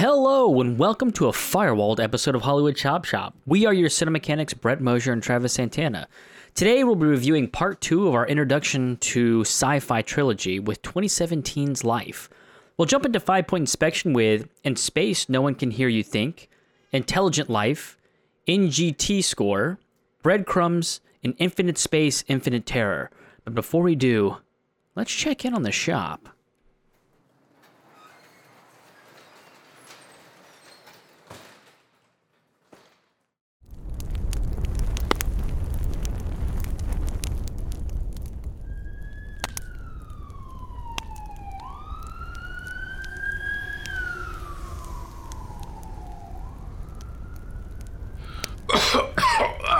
Hello and welcome to a firewalled episode of Hollywood Chop Shop. We are your cinemechanics, Brett Mosier and Travis Santana. Today we'll be reviewing part two of our introduction to sci-fi trilogy with 2017's Life. We'll jump into five-point inspection with In Space, No One Can Hear You Think, Intelligent Life, NGT Score, Breadcrumbs, and Infinite Space, Infinite Terror. But before we do, let's check in on the shop.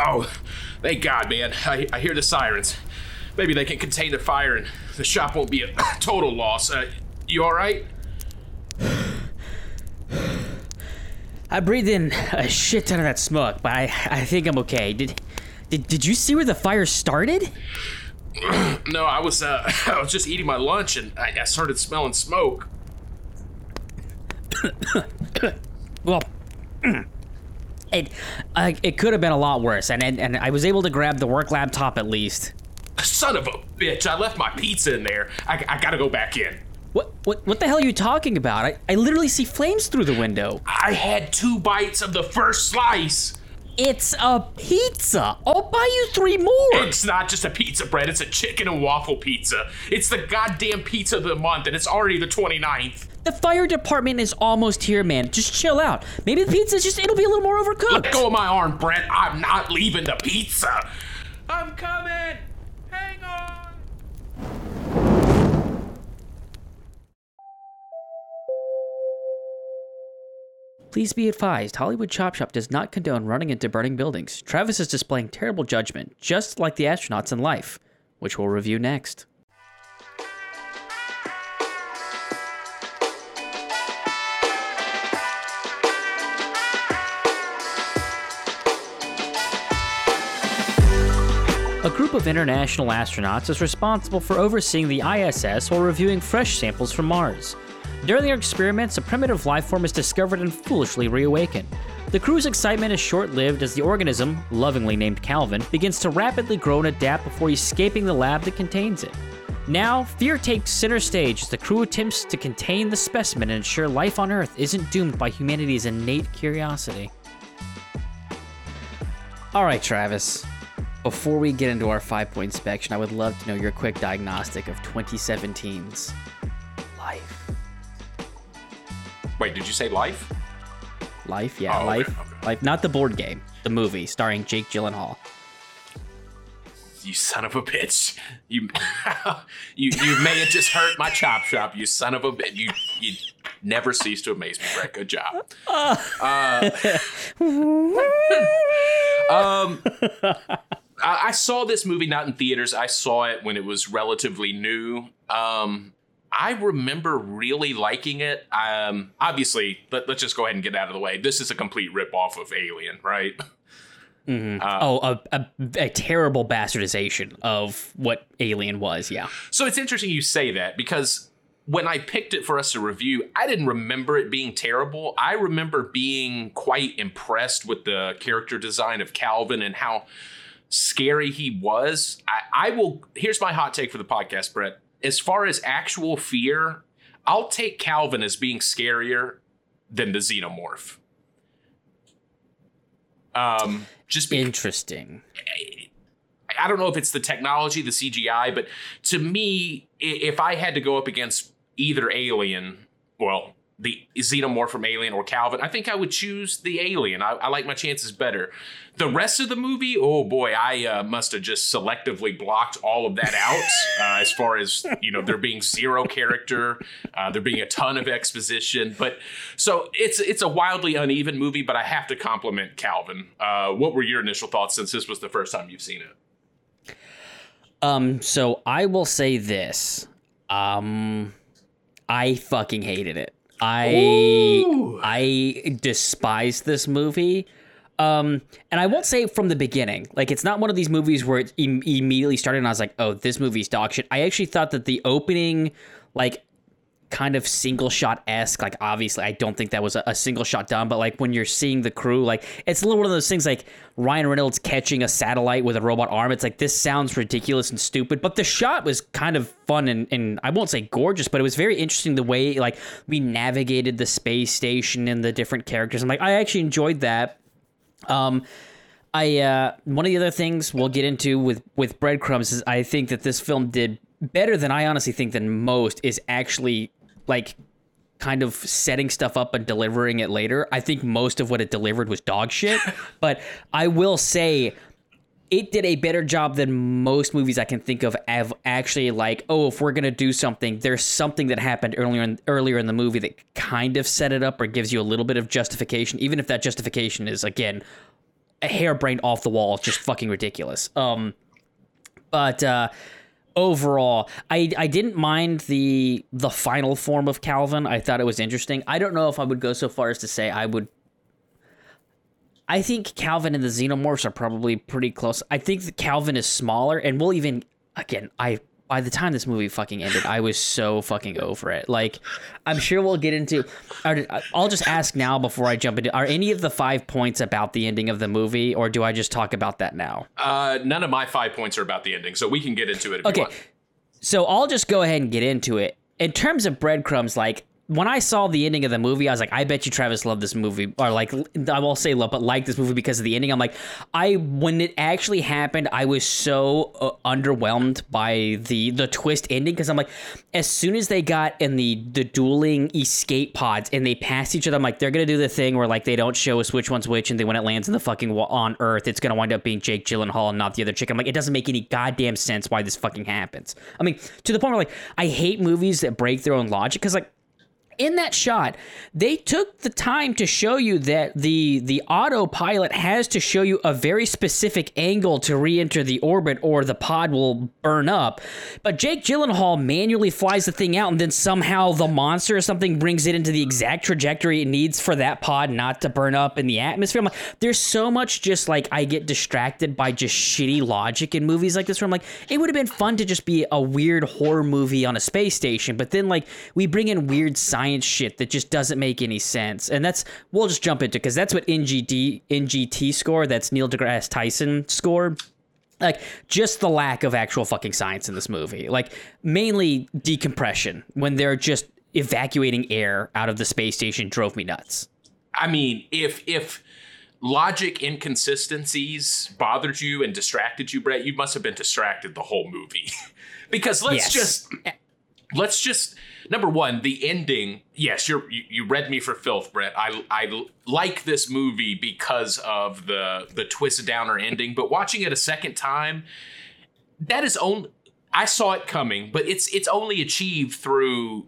Oh, thank God, man. I, I hear the sirens. Maybe they can contain the fire and the shop won't be a total loss. Uh, you alright? I breathed in a shit ton of that smoke, but I, I think I'm okay. Did, did did you see where the fire started? No, I was uh, I was just eating my lunch and I, I started smelling smoke. Well, it uh, it could have been a lot worse, and, and and I was able to grab the work laptop at least. Son of a bitch! I left my pizza in there. I, I gotta go back in. What what what the hell are you talking about? I, I literally see flames through the window. I had two bites of the first slice. It's a pizza. I'll buy you three more. It's not just a pizza bread, it's a chicken and waffle pizza. It's the goddamn pizza of the month, and it's already the 29th. The fire department is almost here, man. Just chill out. Maybe the pizza's just it'll be a little more overcooked. Let go of my arm, Brent. I'm not leaving the pizza. I'm coming. Hang on. Please be advised, Hollywood Chop Shop does not condone running into burning buildings. Travis is displaying terrible judgment, just like the astronauts in life, which we'll review next. A group of international astronauts is responsible for overseeing the ISS while reviewing fresh samples from Mars. During their experiments, a primitive life form is discovered and foolishly reawakened. The crew's excitement is short lived as the organism, lovingly named Calvin, begins to rapidly grow and adapt before escaping the lab that contains it. Now, fear takes center stage as the crew attempts to contain the specimen and ensure life on Earth isn't doomed by humanity's innate curiosity. Alright, Travis. Before we get into our five point inspection, I would love to know your quick diagnostic of 2017's life. Wait, did you say life? Life, yeah, Oh, okay, life. okay. Life, not the board game, the movie starring Jake Gyllenhaal. You son of a bitch. You you you may have just hurt my chop shop, you son of a bitch. You you never cease to amaze me, Brett. Good job. Uh, um I, I saw this movie not in theaters. I saw it when it was relatively new. Um I remember really liking it. Um, obviously, let, let's just go ahead and get out of the way. This is a complete ripoff of Alien, right? oh, a, a, a terrible bastardization of what Alien was, yeah. So it's interesting you say that because when I picked it for us to review, I didn't remember it being terrible. I remember being quite impressed with the character design of Calvin and how scary he was. I, I will, here's my hot take for the podcast, Brett. As far as actual fear, I'll take Calvin as being scarier than the xenomorph. Um, just because Interesting. I don't know if it's the technology, the CGI, but to me, if I had to go up against either Alien, well, the Xenomorph from Alien or Calvin, I think I would choose the Alien. I, I like my chances better. The rest of the movie, oh boy, I uh, must have just selectively blocked all of that out. uh, as far as you know, there being zero character, uh, there being a ton of exposition. But so it's it's a wildly uneven movie. But I have to compliment Calvin. Uh, what were your initial thoughts since this was the first time you've seen it? Um, so I will say this. Um, I fucking hated it. I Ooh. I despise this movie. Um, and I won't say from the beginning. Like it's not one of these movies where it Im- immediately started and I was like, "Oh, this movie's dog shit." I actually thought that the opening, like kind of single shot esque. Like obviously, I don't think that was a, a, single shot done, but like when you're seeing the crew, like it's a little one of those things like Ryan Reynolds catching a satellite with a robot arm. It's like this sounds ridiculous and stupid, but the shot was kind of fun and, and I won't say gorgeous, but it was very interesting the way like we navigated the space station and the different characters. I'm like I actually enjoyed that. Um, I uh, one of the other things we'll get into with with breadcrumbs is I think that this film did better than I honestly think than most is actually like kind of setting stuff up and delivering it later. I think most of what it delivered was dog shit, but I will say it did a better job than most movies I can think of of actually like, oh, if we're gonna do something, there's something that happened earlier in earlier in the movie that kind of set it up or gives you a little bit of justification, even if that justification is again a hairbrained off the wall, just fucking ridiculous. Um, but uh, overall, I I didn't mind the the final form of Calvin. I thought it was interesting. I don't know if I would go so far as to say I would. I think Calvin and the Xenomorphs are probably pretty close. I think that Calvin is smaller, and we'll even again. I by the time this movie fucking ended, I was so fucking over it. Like, I'm sure we'll get into. I'll just ask now before I jump into. Are any of the five points about the ending of the movie, or do I just talk about that now? Uh, none of my five points are about the ending, so we can get into it. okay, so I'll just go ahead and get into it. In terms of breadcrumbs, like when I saw the ending of the movie, I was like, I bet you Travis loved this movie, or like I will say love, but like this movie because of the ending. I'm like, I when it actually happened, I was so uh, underwhelmed by the the twist ending because I'm like, as soon as they got in the the dueling escape pods and they passed each other, I'm like, they're gonna do the thing where like they don't show us which one's which, and then when it lands in the fucking on Earth, it's gonna wind up being Jake Gyllenhaal and not the other chick. I'm like, it doesn't make any goddamn sense why this fucking happens. I mean, to the point where like I hate movies that break their own logic because like in that shot, they took the time to show you that the the autopilot has to show you a very specific angle to re-enter the orbit or the pod will burn up. But Jake Gyllenhaal manually flies the thing out and then somehow the monster or something brings it into the exact trajectory it needs for that pod not to burn up in the atmosphere. Like, there's so much just like I get distracted by just shitty logic in movies like this where I'm like, it would have been fun to just be a weird horror movie on a space station, but then like we bring in weird science science shit that just doesn't make any sense. And that's we'll just jump into because that's what NGD NGT score. That's Neil deGrasse Tyson score like just the lack of actual fucking science in this movie like mainly decompression when they're just evacuating air out of the space station drove me nuts i mean if if logic inconsistencies bothered you and distracted you brett you must have been distracted the whole movie because let's yes. just let's just number one, the ending. Yes, you're you, you read me for filth, Brett. I I like this movie because of the the twist downer ending. But watching it a second time, that is only I saw it coming, but it's it's only achieved through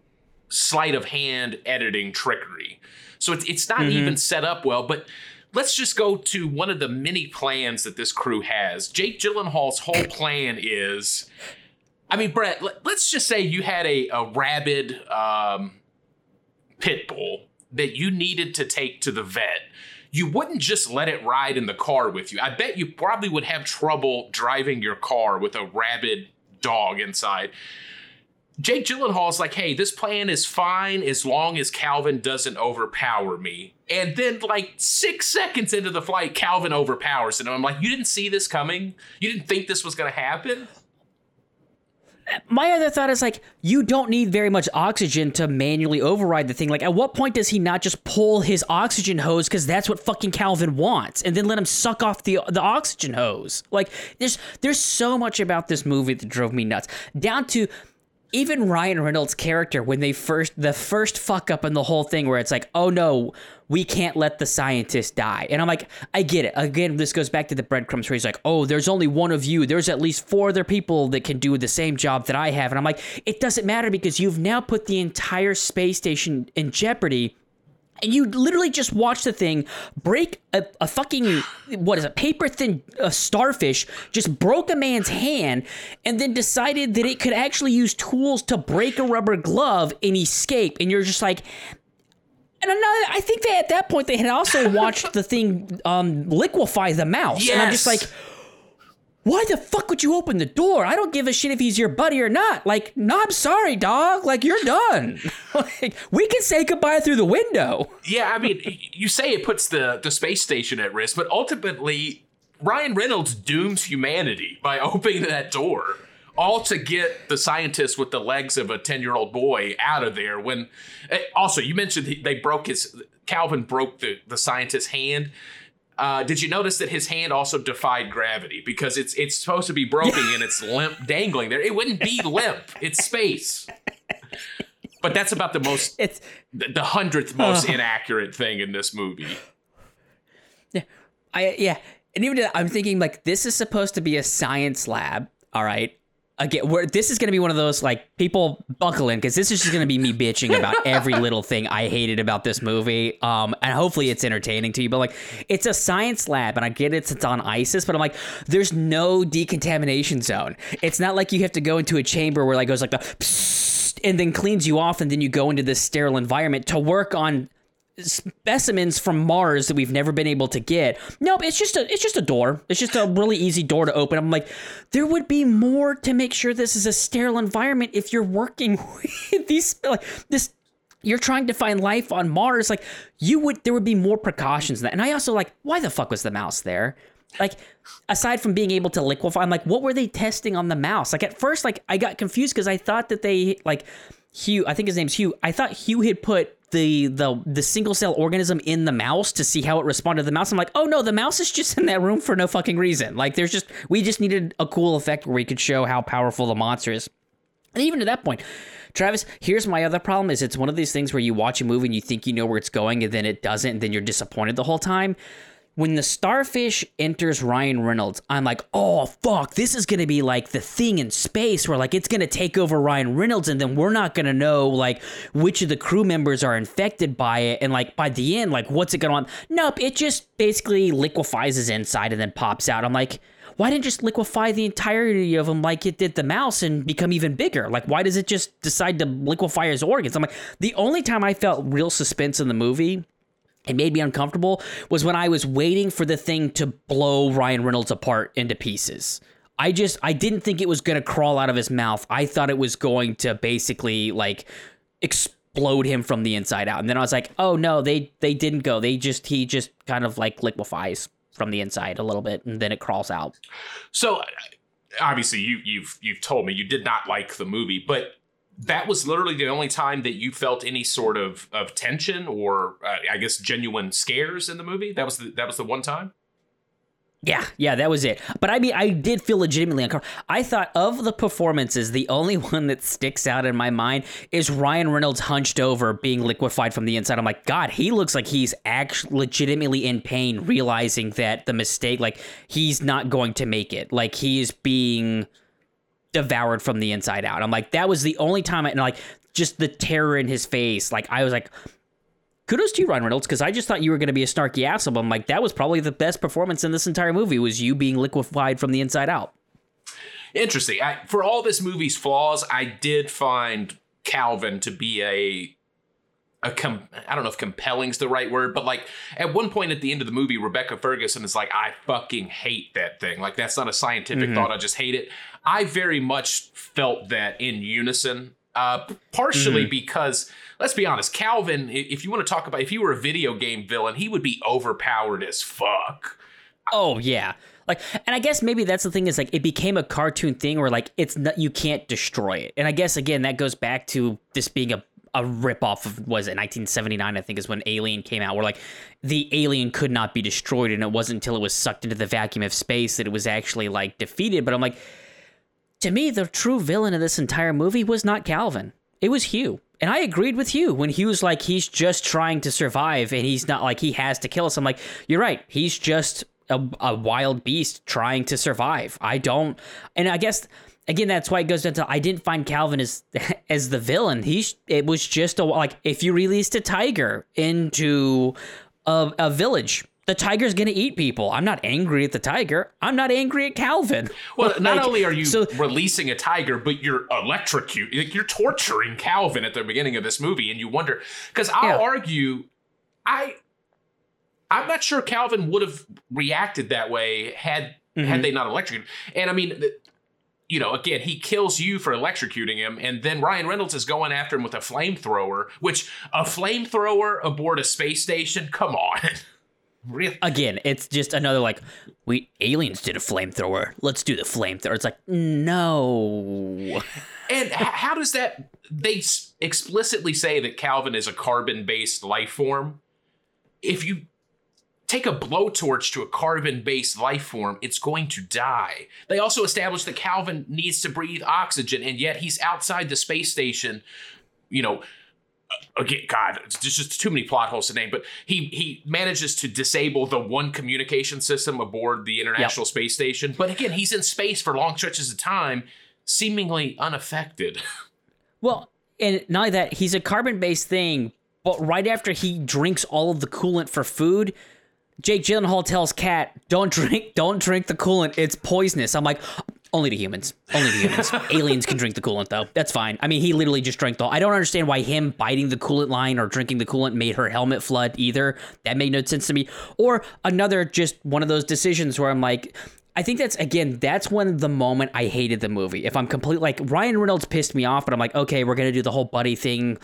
sleight of hand editing trickery. So it's it's not mm-hmm. even set up well, but let's just go to one of the many plans that this crew has. Jake Gyllenhaal's whole plan is I mean, Brett, let, us just say you had a, a rabid um, pit bull that you needed to take to the vet. You wouldn't just let it ride in the car with you. I bet you probably would have trouble driving your car with a rabid dog inside. Jake Gyllenhaal's like, hey, this plan is fine as long as Calvin doesn't overpower me. And then, like six seconds into the flight, Calvin overpowers him. And I'm like, you didn't see this coming? You didn't think this was going to happen? My other thought is like you don't need very much oxygen to manually override the thing. Like at what point does he not just pull his oxygen hose because that's what fucking calvin wants and then let him suck off the the oxygen hose? Like there's there's so much about this movie that drove me nuts. Down to even Ryan Reynolds' character when they first the first fuck up in the whole thing where it's like, oh no, we can't let the scientist die. And I'm like, I get it. Again, this goes back to the breadcrumbs where he's like, oh, there's only one of you. There's at least four other people that can do the same job that I have. And I'm like, it doesn't matter because you've now put the entire space station in jeopardy and you literally just watch the thing break a, a fucking what is it paper thin uh, starfish just broke a man's hand and then decided that it could actually use tools to break a rubber glove and escape and you're just like and another, I think that at that point they had also watched the thing um, liquefy the mouse, yes. and I'm just like, why the fuck would you open the door? I don't give a shit if he's your buddy or not. Like, no, I'm sorry, dog. Like, you're done. like, we can say goodbye through the window. Yeah, I mean, you say it puts the, the space station at risk, but ultimately, Ryan Reynolds dooms humanity by opening that door. All to get the scientist with the legs of a 10 year old boy out of there. When eh, also, you mentioned they broke his, Calvin broke the, the scientist's hand uh, did you notice that his hand also defied gravity because it's it's supposed to be broken and it's limp dangling there? It wouldn't be limp. It's space. But that's about the most it's the hundredth most uh, inaccurate thing in this movie. Yeah, I yeah, and even I'm thinking like this is supposed to be a science lab. All right, again, where this is going to be one of those like people buckle in because this is just going to be me bitching about every little thing I hated about this movie. Um, and hopefully it's entertaining to you. But like, it's a science lab, and I get it, it's on ISS, but I'm like, there's no decontamination zone. It's not like you have to go into a chamber where like goes like the and then cleans you off, and then you go into this sterile environment to work on specimens from Mars that we've never been able to get. Nope, it's just a it's just a door. It's just a really easy door to open. I'm like, there would be more to make sure this is a sterile environment if you're working with these like this you're trying to find life on Mars. Like you would there would be more precautions than that. And I also like, why the fuck was the mouse there? Like aside from being able to liquefy, I'm like, what were they testing on the mouse? Like at first, like I got confused because I thought that they like Hugh, I think his name's Hugh. I thought Hugh had put the the the single cell organism in the mouse to see how it responded to the mouse. I'm like, oh no, the mouse is just in that room for no fucking reason. Like there's just we just needed a cool effect where we could show how powerful the monster is. And even to that point, Travis, here's my other problem is it's one of these things where you watch a movie and you think you know where it's going and then it doesn't and then you're disappointed the whole time when the starfish enters Ryan Reynolds, I'm like, oh fuck, this is gonna be like the thing in space where like it's gonna take over Ryan Reynolds, and then we're not gonna know like which of the crew members are infected by it, and like by the end, like what's it gonna? Nope, it just basically liquefies his inside and then pops out. I'm like, why didn't just liquefy the entirety of him like it did the mouse and become even bigger? Like, why does it just decide to liquefy his organs? I'm like, the only time I felt real suspense in the movie it made me uncomfortable was when I was waiting for the thing to blow Ryan Reynolds apart into pieces. I just I didn't think it was going to crawl out of his mouth. I thought it was going to basically like explode him from the inside out. And then I was like, "Oh no, they they didn't go. They just he just kind of like liquefies from the inside a little bit and then it crawls out." So obviously you you've you've told me you did not like the movie, but that was literally the only time that you felt any sort of of tension or uh, I guess genuine scares in the movie. That was the, that was the one time. Yeah, yeah, that was it. But I mean, I did feel legitimately uncomfortable. I thought of the performances, the only one that sticks out in my mind is Ryan Reynolds hunched over, being liquefied from the inside. I'm like, God, he looks like he's actually legitimately in pain, realizing that the mistake, like he's not going to make it. Like he's being devoured from the inside out. I'm like, that was the only time I, and like, just the terror in his face. Like, I was like, kudos to you, Ryan Reynolds, because I just thought you were going to be a snarky asshole. I'm like, that was probably the best performance in this entire movie was you being liquefied from the inside out. Interesting. I, for all this movie's flaws, I did find Calvin to be a a com- I don't know if compelling is the right word, but like at one point at the end of the movie, Rebecca Ferguson is like, I fucking hate that thing. Like that's not a scientific mm-hmm. thought. I just hate it. I very much felt that in unison. Uh, partially mm-hmm. because let's be honest, Calvin, if you want to talk about if he were a video game villain, he would be overpowered as fuck. Oh yeah. Like, and I guess maybe that's the thing is like it became a cartoon thing where like it's not you can't destroy it. And I guess again that goes back to this being a a ripoff of was it 1979 I think is when Alien came out where like the alien could not be destroyed and it wasn't until it was sucked into the vacuum of space that it was actually like defeated but I'm like to me, the true villain of this entire movie was not Calvin. It was Hugh. And I agreed with Hugh when he was like, he's just trying to survive and he's not like he has to kill us. I'm like, you're right. He's just a, a wild beast trying to survive. I don't, and I guess again that's why it goes down to I didn't find Calvin as as the villain. He's it was just a like if you released a tiger into a, a village the tiger's gonna eat people. I'm not angry at the tiger. I'm not angry at Calvin. Well, like, not only are you so, releasing a tiger, but you're electrocuting, you're torturing Calvin at the beginning of this movie, and you wonder because I'll yeah. argue, I, I'm not sure Calvin would have reacted that way had had mm-hmm. they not electrocuted. And I mean, you know, again, he kills you for electrocuting him, and then Ryan Reynolds is going after him with a flamethrower. Which a flamethrower aboard a space station? Come on, really? Again, it's just another like we aliens did a flamethrower. Let's do the flamethrower. It's like no. And how does that? They explicitly say that Calvin is a carbon-based life form. If you take a blowtorch to a carbon-based life form, it's going to die. They also established that Calvin needs to breathe oxygen, and yet he's outside the space station. You know, again, God, it's just, too many plot holes to name. But he he manages to disable the one communication system aboard the International Space Station. But again, he's in space for long stretches of time, seemingly unaffected. Well, and not only that, he's a carbon based thing, but right after he drinks all of the coolant for food, Jake Gyllenhaal tells Kat, "Don't drink, don't drink the coolant. It's poisonous." I'm like, only to humans. Only to humans. Aliens can drink the coolant though. That's fine. I mean, he literally just drank the. I don't understand why him biting the coolant line or drinking the coolant made her helmet flood either. That made no sense to me. Or another just one of those decisions where I'm like. I think that's again, that's when the moment I hated the movie. If I'm complete like Ryan Reynolds pissed me off, but I'm like, okay, we're gonna do the whole buddy thing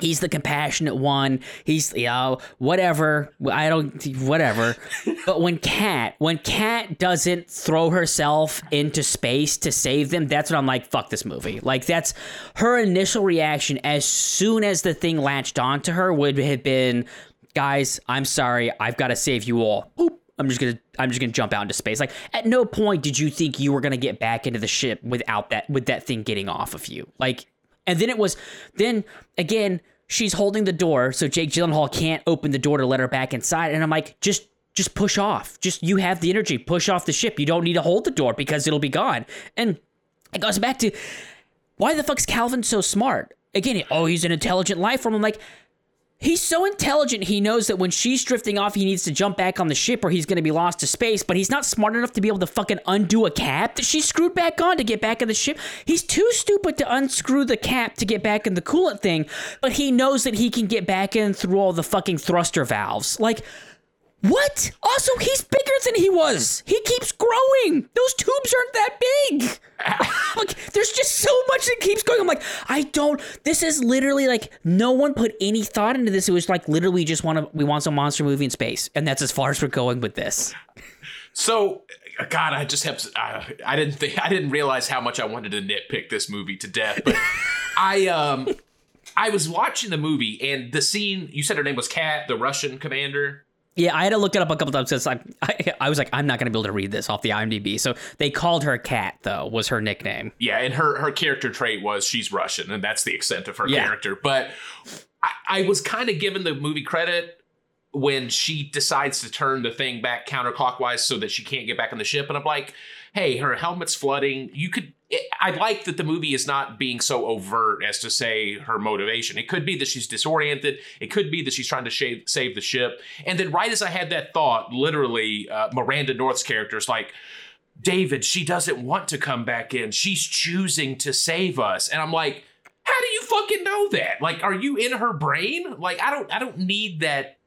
he's the compassionate one. He's you know whatever. I don't whatever. but when Kat when Kat doesn't throw herself into space to save them, that's when I'm like fuck this movie. Like that's her initial reaction as soon as the thing latched onto her would have been, guys, I'm sorry, I've got to save you all. Boop. I'm just gonna I'm just gonna jump out into space. Like at no point did you think you were gonna get back into the ship without that with that thing getting off of you. Like and then it was, then again, she's holding the door, so Jake Gyllenhaal can't open the door to let her back inside. And I'm like, just, just push off. Just you have the energy. Push off the ship. You don't need to hold the door because it'll be gone. And it goes back to why the fuck's Calvin so smart? Again, oh, he's an intelligent life form. I'm like, He's so intelligent, he knows that when she's drifting off, he needs to jump back on the ship or he's going to be lost to space, but he's not smart enough to be able to fucking undo a cap that she screwed back on to get back in the ship. He's too stupid to unscrew the cap to get back in the coolant thing, but he knows that he can get back in through all the fucking thruster valves. Like, what? Also, he's bigger than he was. He keeps growing. Those tubes aren't that big. like, there's just so much that keeps going. I'm like, I don't. This is literally like no one put any thought into this. It was like literally just want to. We want some monster movie in space, and that's as far as we're going with this. So, God, I just have. Uh, I didn't think. I didn't realize how much I wanted to nitpick this movie to death. But I um, I was watching the movie and the scene. You said her name was Kat, the Russian commander. Yeah, I had to look it up a couple times because I, I, I was like, I'm not going to be able to read this off the IMDb. So they called her Kat, though, was her nickname. Yeah, and her her character trait was she's Russian, and that's the extent of her Yeah. character. But I, I was kind of giving the movie credit when she decides to turn the thing back counterclockwise so that she can't get back on the ship, and I'm like, hey, her helmet's flooding. You could. I like that the movie is not being so overt as to say her motivation. It could be that she's disoriented. It could be that she's trying to shave, save the ship. And then, right as I had that thought, literally, uh, Miranda North's character is like, David, she doesn't want to come back in. She's choosing to save us. And I'm like, how do you fucking know that? Like, are you in her brain? Like, I don't I don't need that.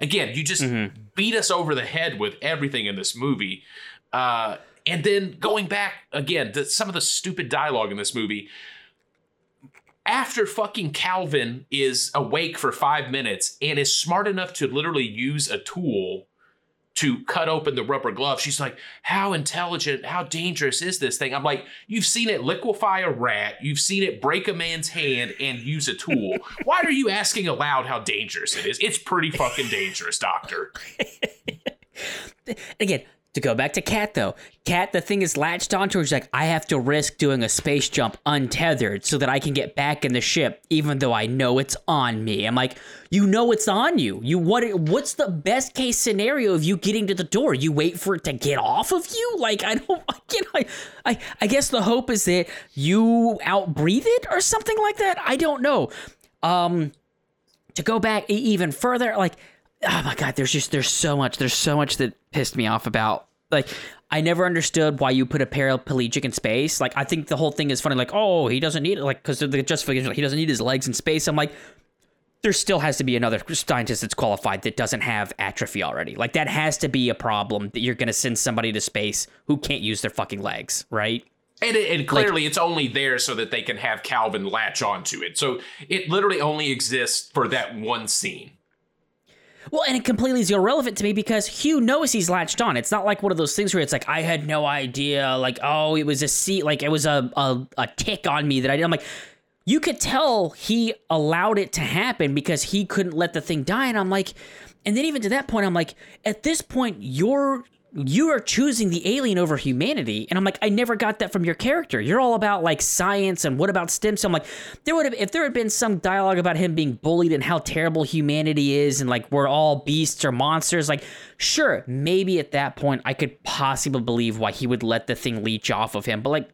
Again, you just beat us over the head with everything in this movie. Uh, and then going back again to some of the stupid dialogue in this movie. After fucking Calvin is awake for five minutes and is smart enough to literally use a tool to cut open the rubber glove. She's like, How intelligent, how dangerous is this thing? I'm like, You've seen it liquefy a rat, you've seen it break a man's hand and use a tool. Why are you asking aloud how dangerous it is? It's pretty fucking dangerous, doctor. Again, to go back to Kat, though, Kat, the thing is latched onto her. She's like, I have to risk doing a space jump untethered so that I can get back in the ship, even though I know it's on me. I'm like, you know it's on you. You what? What's the best case scenario of you getting to the door? You wait for it to get off of you? Like I don't. I. I, I, I guess the hope is that you outbreathe it or something like that. I don't know. Um, to go back even further, like, oh my god, there's just there's so much, there's so much that pissed me off about like. I never understood why you put a paraplegic in space. Like, I think the whole thing is funny. Like, oh, he doesn't need it. Like, because the justification, like, he doesn't need his legs in space. I'm like, there still has to be another scientist that's qualified that doesn't have atrophy already. Like that has to be a problem that you're going to send somebody to space who can't use their fucking legs, right? And, it, and clearly, like, it's only there so that they can have Calvin latch onto it. So it literally only exists for that one scene. Well, and it completely is irrelevant to me because Hugh knows he's latched on. It's not like one of those things where it's like I had no idea, like oh, it was a seat, like it was a a, a tick on me that I did. I'm like, you could tell he allowed it to happen because he couldn't let the thing die, and I'm like, and then even to that point, I'm like, at this point, you're you are choosing the alien over humanity. And I'm like, I never got that from your character. You're all about like science and what about stem cell? I'm like, there would have, if there had been some dialogue about him being bullied and how terrible humanity is and like we're all beasts or monsters, like, sure, maybe at that point I could possibly believe why he would let the thing leech off of him. But like,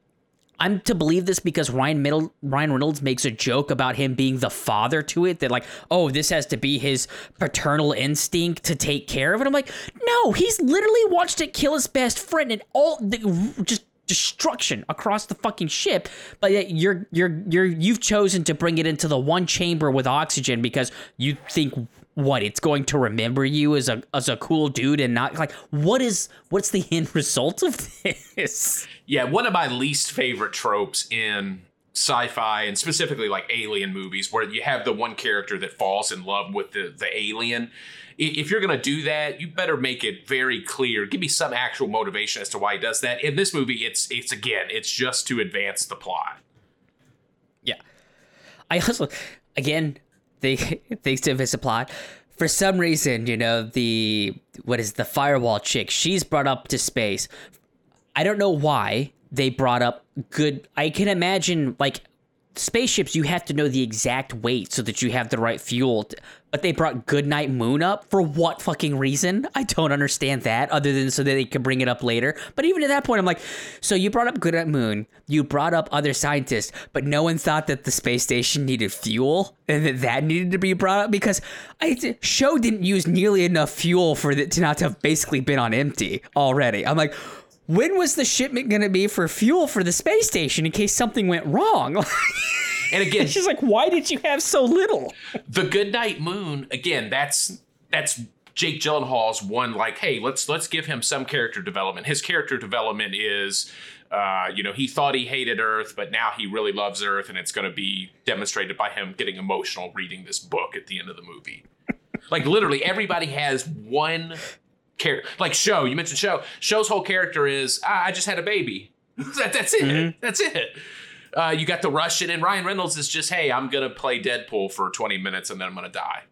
I'm to believe this because Ryan Middle, Ryan Reynolds makes a joke about him being the father to it. That like, oh, this has to be his paternal instinct to take care of it. I'm like, no, he's literally watched it kill his best friend and all the just destruction across the fucking ship. But you're you're you're you've chosen to bring it into the one chamber with oxygen because you think what it's going to remember you as a as a cool dude and not like what is what's the end result of this? Yeah one of my least favorite tropes in sci-fi and specifically like alien movies where you have the one character that falls in love with the the alien. If you're going to do that you better make it very clear. Give me some actual motivation as to why he does that. In this movie it's it's again it's just to advance the plot. Yeah. I also again thanks to Vista Plot. For some reason, you know, the what is the firewall chick, she's brought up to space. I don't know why they brought up good I can imagine like spaceships you have to know the exact weight so that you have the right fuel. But they brought goodnight moon up? For what fucking reason? I don't understand that other than so that they could bring it up later. But even at that point i'm like so you brought up goodnight moon you brought up other scientists but no one thought that the space station needed fuel and that that needed to be brought up? Because I, show didn't use nearly enough fuel for it to not to have basically been on empty already. I'm like when was the shipment going to be for fuel for the space station in case something went wrong? and again, she's like, "Why did you have so little?" The Goodnight Moon, again, that's that's Jake Gyllenhaal's one. Like, hey, let's let's give him some character development. His character development is. Uh, you know, he thought he hated Earth, but now he really loves Earth, and it's going to be demonstrated by him getting emotional reading this book at the end of the movie. like literally, everybody has one character. Like Sho, you mentioned Sho. Sho's whole character is ah, I just had a baby. that, that's it. Mm-hmm. That's it. Uh, you got the Russian, and Ryan Reynolds is just, hey, I'm gonna play Deadpool for 20 minutes and then I'm gonna die.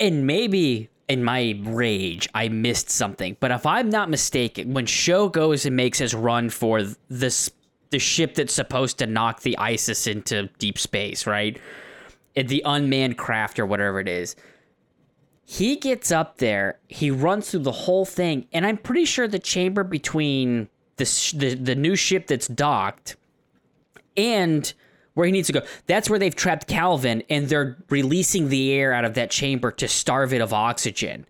And maybe in my rage, I missed something. But if I'm not mistaken, when Sho goes and makes his run for this the ship that's supposed to knock the ISS into deep space, right? The unmanned craft or whatever it is he gets up there, he runs through the whole thing, and I'm pretty sure the chamber between the the, the new ship that's docked and where he needs to go. That's where they've trapped Calvin, and they're releasing the air out of that chamber to starve it of oxygen.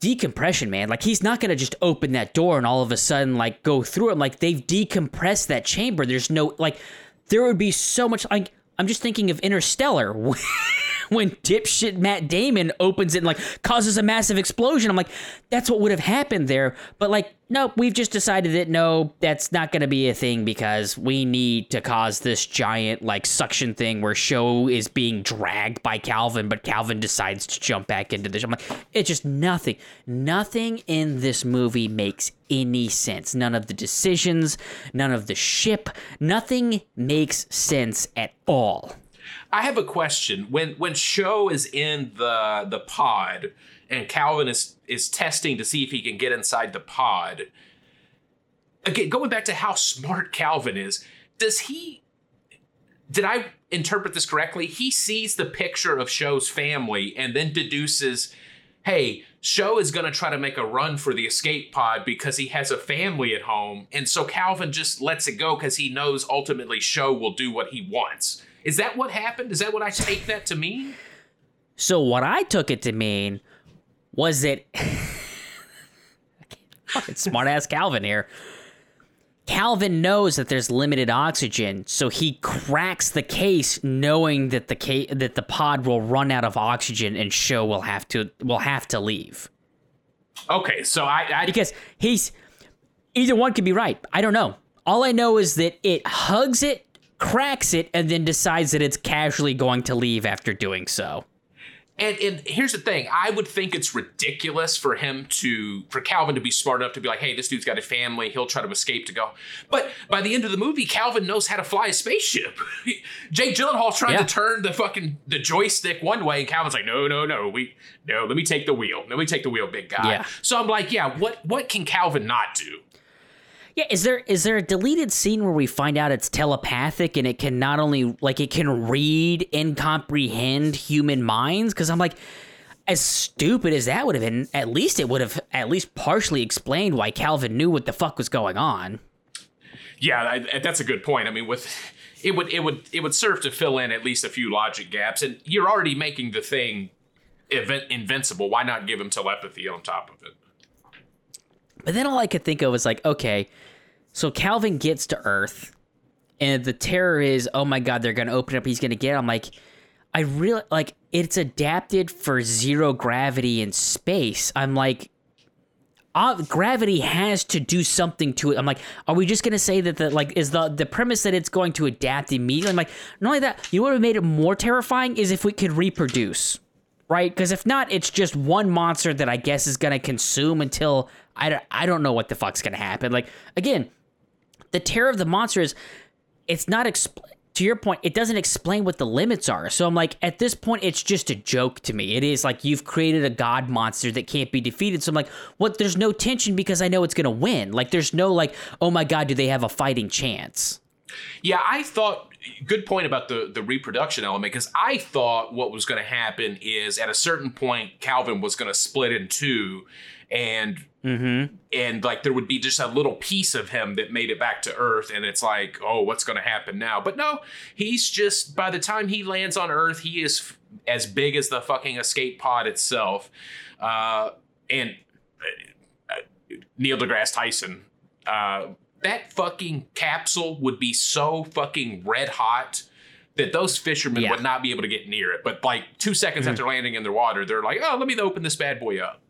Decompression, man. Like he's not gonna just open that door and all of a sudden like go through it. Like they've decompressed that chamber. There's no like there would be so much like I'm just thinking of Interstellar. when dipshit Matt Damon opens it and like causes a massive explosion. I'm like, that's what would have happened there. But like, nope, we've just decided that no, that's not going to be a thing because we need to cause this giant like suction thing where Sho is being dragged by Calvin, but Calvin decides to jump back into the. I'm like, it's just nothing. Nothing in this movie makes any sense. None of the decisions, none of the ship, nothing makes sense at all. I have a question. When when Sho is in the the pod and Calvin is is testing to see if he can get inside the pod. Again, going back to how smart Calvin is, does he did I interpret this correctly? He sees the picture of Sho's family and then deduces, hey, Sho is going to try to make a run for the escape pod because he has a family at home. And so Calvin just lets it go because he knows ultimately Sho will do what he wants. Is that what happened? Is that what I take that to mean? So what I took it to mean was that fucking smart ass Calvin here. Calvin knows that there's limited oxygen, so he cracks the case knowing that the ca- that the pod will run out of oxygen and Sho will have to will have to leave. Okay, so I, I Because he's either one could be right. I don't know. All I know is that it hugs it, cracks it, and then decides that it's casually going to leave after doing so. And and here's the thing, I would think it's ridiculous for him to for Calvin to be smart enough to be like, hey, this dude's got a family, he'll try to escape to go. But by the end of the movie, Calvin knows how to fly a spaceship. Jake Gyllenhaal's trying Yeah. to turn the fucking the joystick one way, and Calvin's like, no, no, no, we no, let me take the wheel. Let me take the wheel, big guy. Yeah. So I'm like, yeah, what what can Calvin not do? Yeah, is there is there a deleted scene where we find out it's telepathic and it can not only like it can read and comprehend human minds? Because I'm like, as stupid as that would have been, at least it would have at least partially explained why Calvin knew what the fuck was going on. Yeah, I, that's a good point. I mean, with it would it would it would serve to fill in at least a few logic gaps, and you're already making the thing event invincible. Why not give him telepathy on top of it? But then all I could think of was like, okay, so Calvin gets to Earth, and the terror is, oh my god, they're gonna open up, he's gonna get. I'm like, I really like it's adapted for zero gravity in space. I'm like, uh, gravity has to do something to it. I'm like, are we just gonna say that the like is the the premise that it's going to adapt immediately? I'm like, not only that, you know what would have made it more terrifying is if we could reproduce, right? Because if not, it's just one monster that I guess is gonna consume until I I don't know what the fuck's gonna happen. Like again, the terror of the monster is it's not expl- to your point it doesn't explain what the limits are. So i'm like at this point it's just a joke to me. It is like you've created a god monster that can't be defeated. So i'm like what there's no tension because i know it's gonna win. Like there's no like oh my god do they have a fighting chance? Yeah, I thought good point about the the reproduction element because I thought what was going to happen is at a certain point Calvin was going to split in two, and and like there would be just a little piece of him that made it back to Earth, and it's like, oh, what's going to happen now? But no, he's just by the time he lands on Earth, he is f- as big as the fucking escape pod itself, uh, and uh, Neil deGrasse Tyson. Uh, that fucking capsule would be so fucking red hot that those fishermen Yeah. Mm-hmm. would not be able to get near it. But like two seconds after landing in the water, they're like, "Oh, let me open this bad boy up."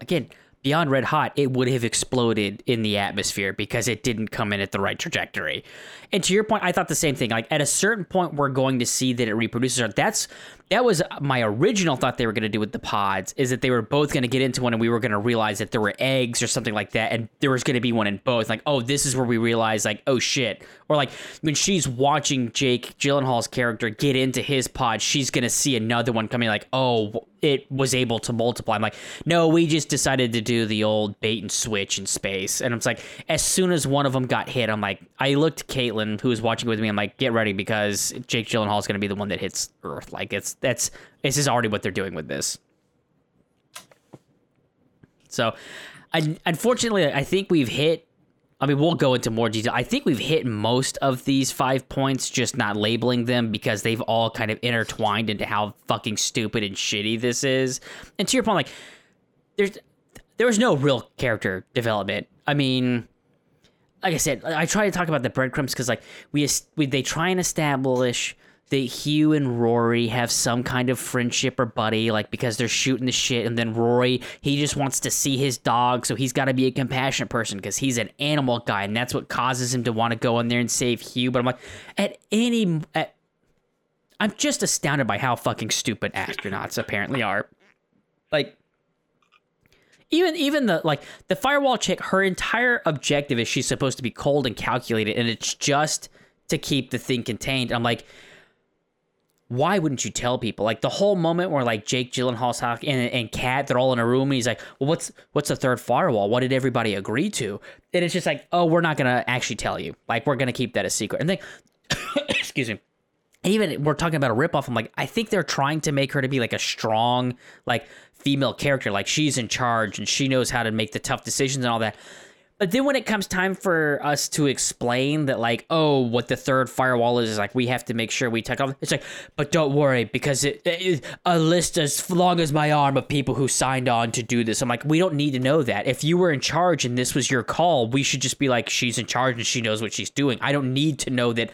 again beyond red hot it would have exploded in the atmosphere because it didn't come in at the right trajectory. And to your point i thought the same thing. Like at a certain point we're going to see that it reproduces. That's that was my original thought they were going to do with the pods is that they were both going to get into one and we were going to realize that there were eggs or something like that and there was going to be one in both. Like oh this is where we realize like oh shit or like when she's watching jake gyllenhaal's character get into his pod she's to see another one coming like oh it was able to multiply. I'm like, no, we just decided to do the old bait and switch in space. And it's like, as soon as one of them got hit, I'm like, I looked Caitlin, who was watching with me. I'm like, get ready because Jake Gyllenhaal is to be the one that hits Earth. Like, it's that's this is already what they're doing with this. So, I, unfortunately, I think we've hit. I mean, we'll go into more detail. I think we've hit most of these five points, just not labeling them because they've all kind of intertwined into how fucking stupid and shitty this is. And to your point, like, there's there was no real character development. I mean, like I said, I try to talk about the breadcrumbs because like we, we they try and establish that Hugh and Rory have some kind of friendship or buddy, like because they're shooting the shit, and then Rory he just wants to see his dog, so he's got to be a compassionate person because he's an animal guy, and that's what causes him to want to go in there and save Hugh. But I'm like, at any, at, I'm just astounded by how fucking stupid astronauts apparently are. Like, even even the like the firewall chick, her entire objective is she's supposed to be cold and calculated, and it's just to keep the thing contained. I'm like, why wouldn't you tell people? Like the whole moment where like Jake Gyllenhaal's and, and Kat, they're all in a room, and he's like, "Well, what's what's the third firewall? What did everybody agree to?" And it's just like, "Oh, we're not gonna actually tell you. Like we're gonna keep that a secret." And then, excuse me. Even we're talking about a ripoff. I'm like, I think they're trying to make her to be like a strong, like female character, like she's in charge and she knows how to make the tough decisions and all that. But then when it comes time for us to explain that, like, oh, what the third firewall is, is like we have to make sure we take off. It's like, but don't worry because it, it a list as long as my arm of people who signed on to do this. I'm like, we don't need to know that. If you were in charge and this was your call, we should just be like, she's in charge and she knows what she's doing. I don't need to know that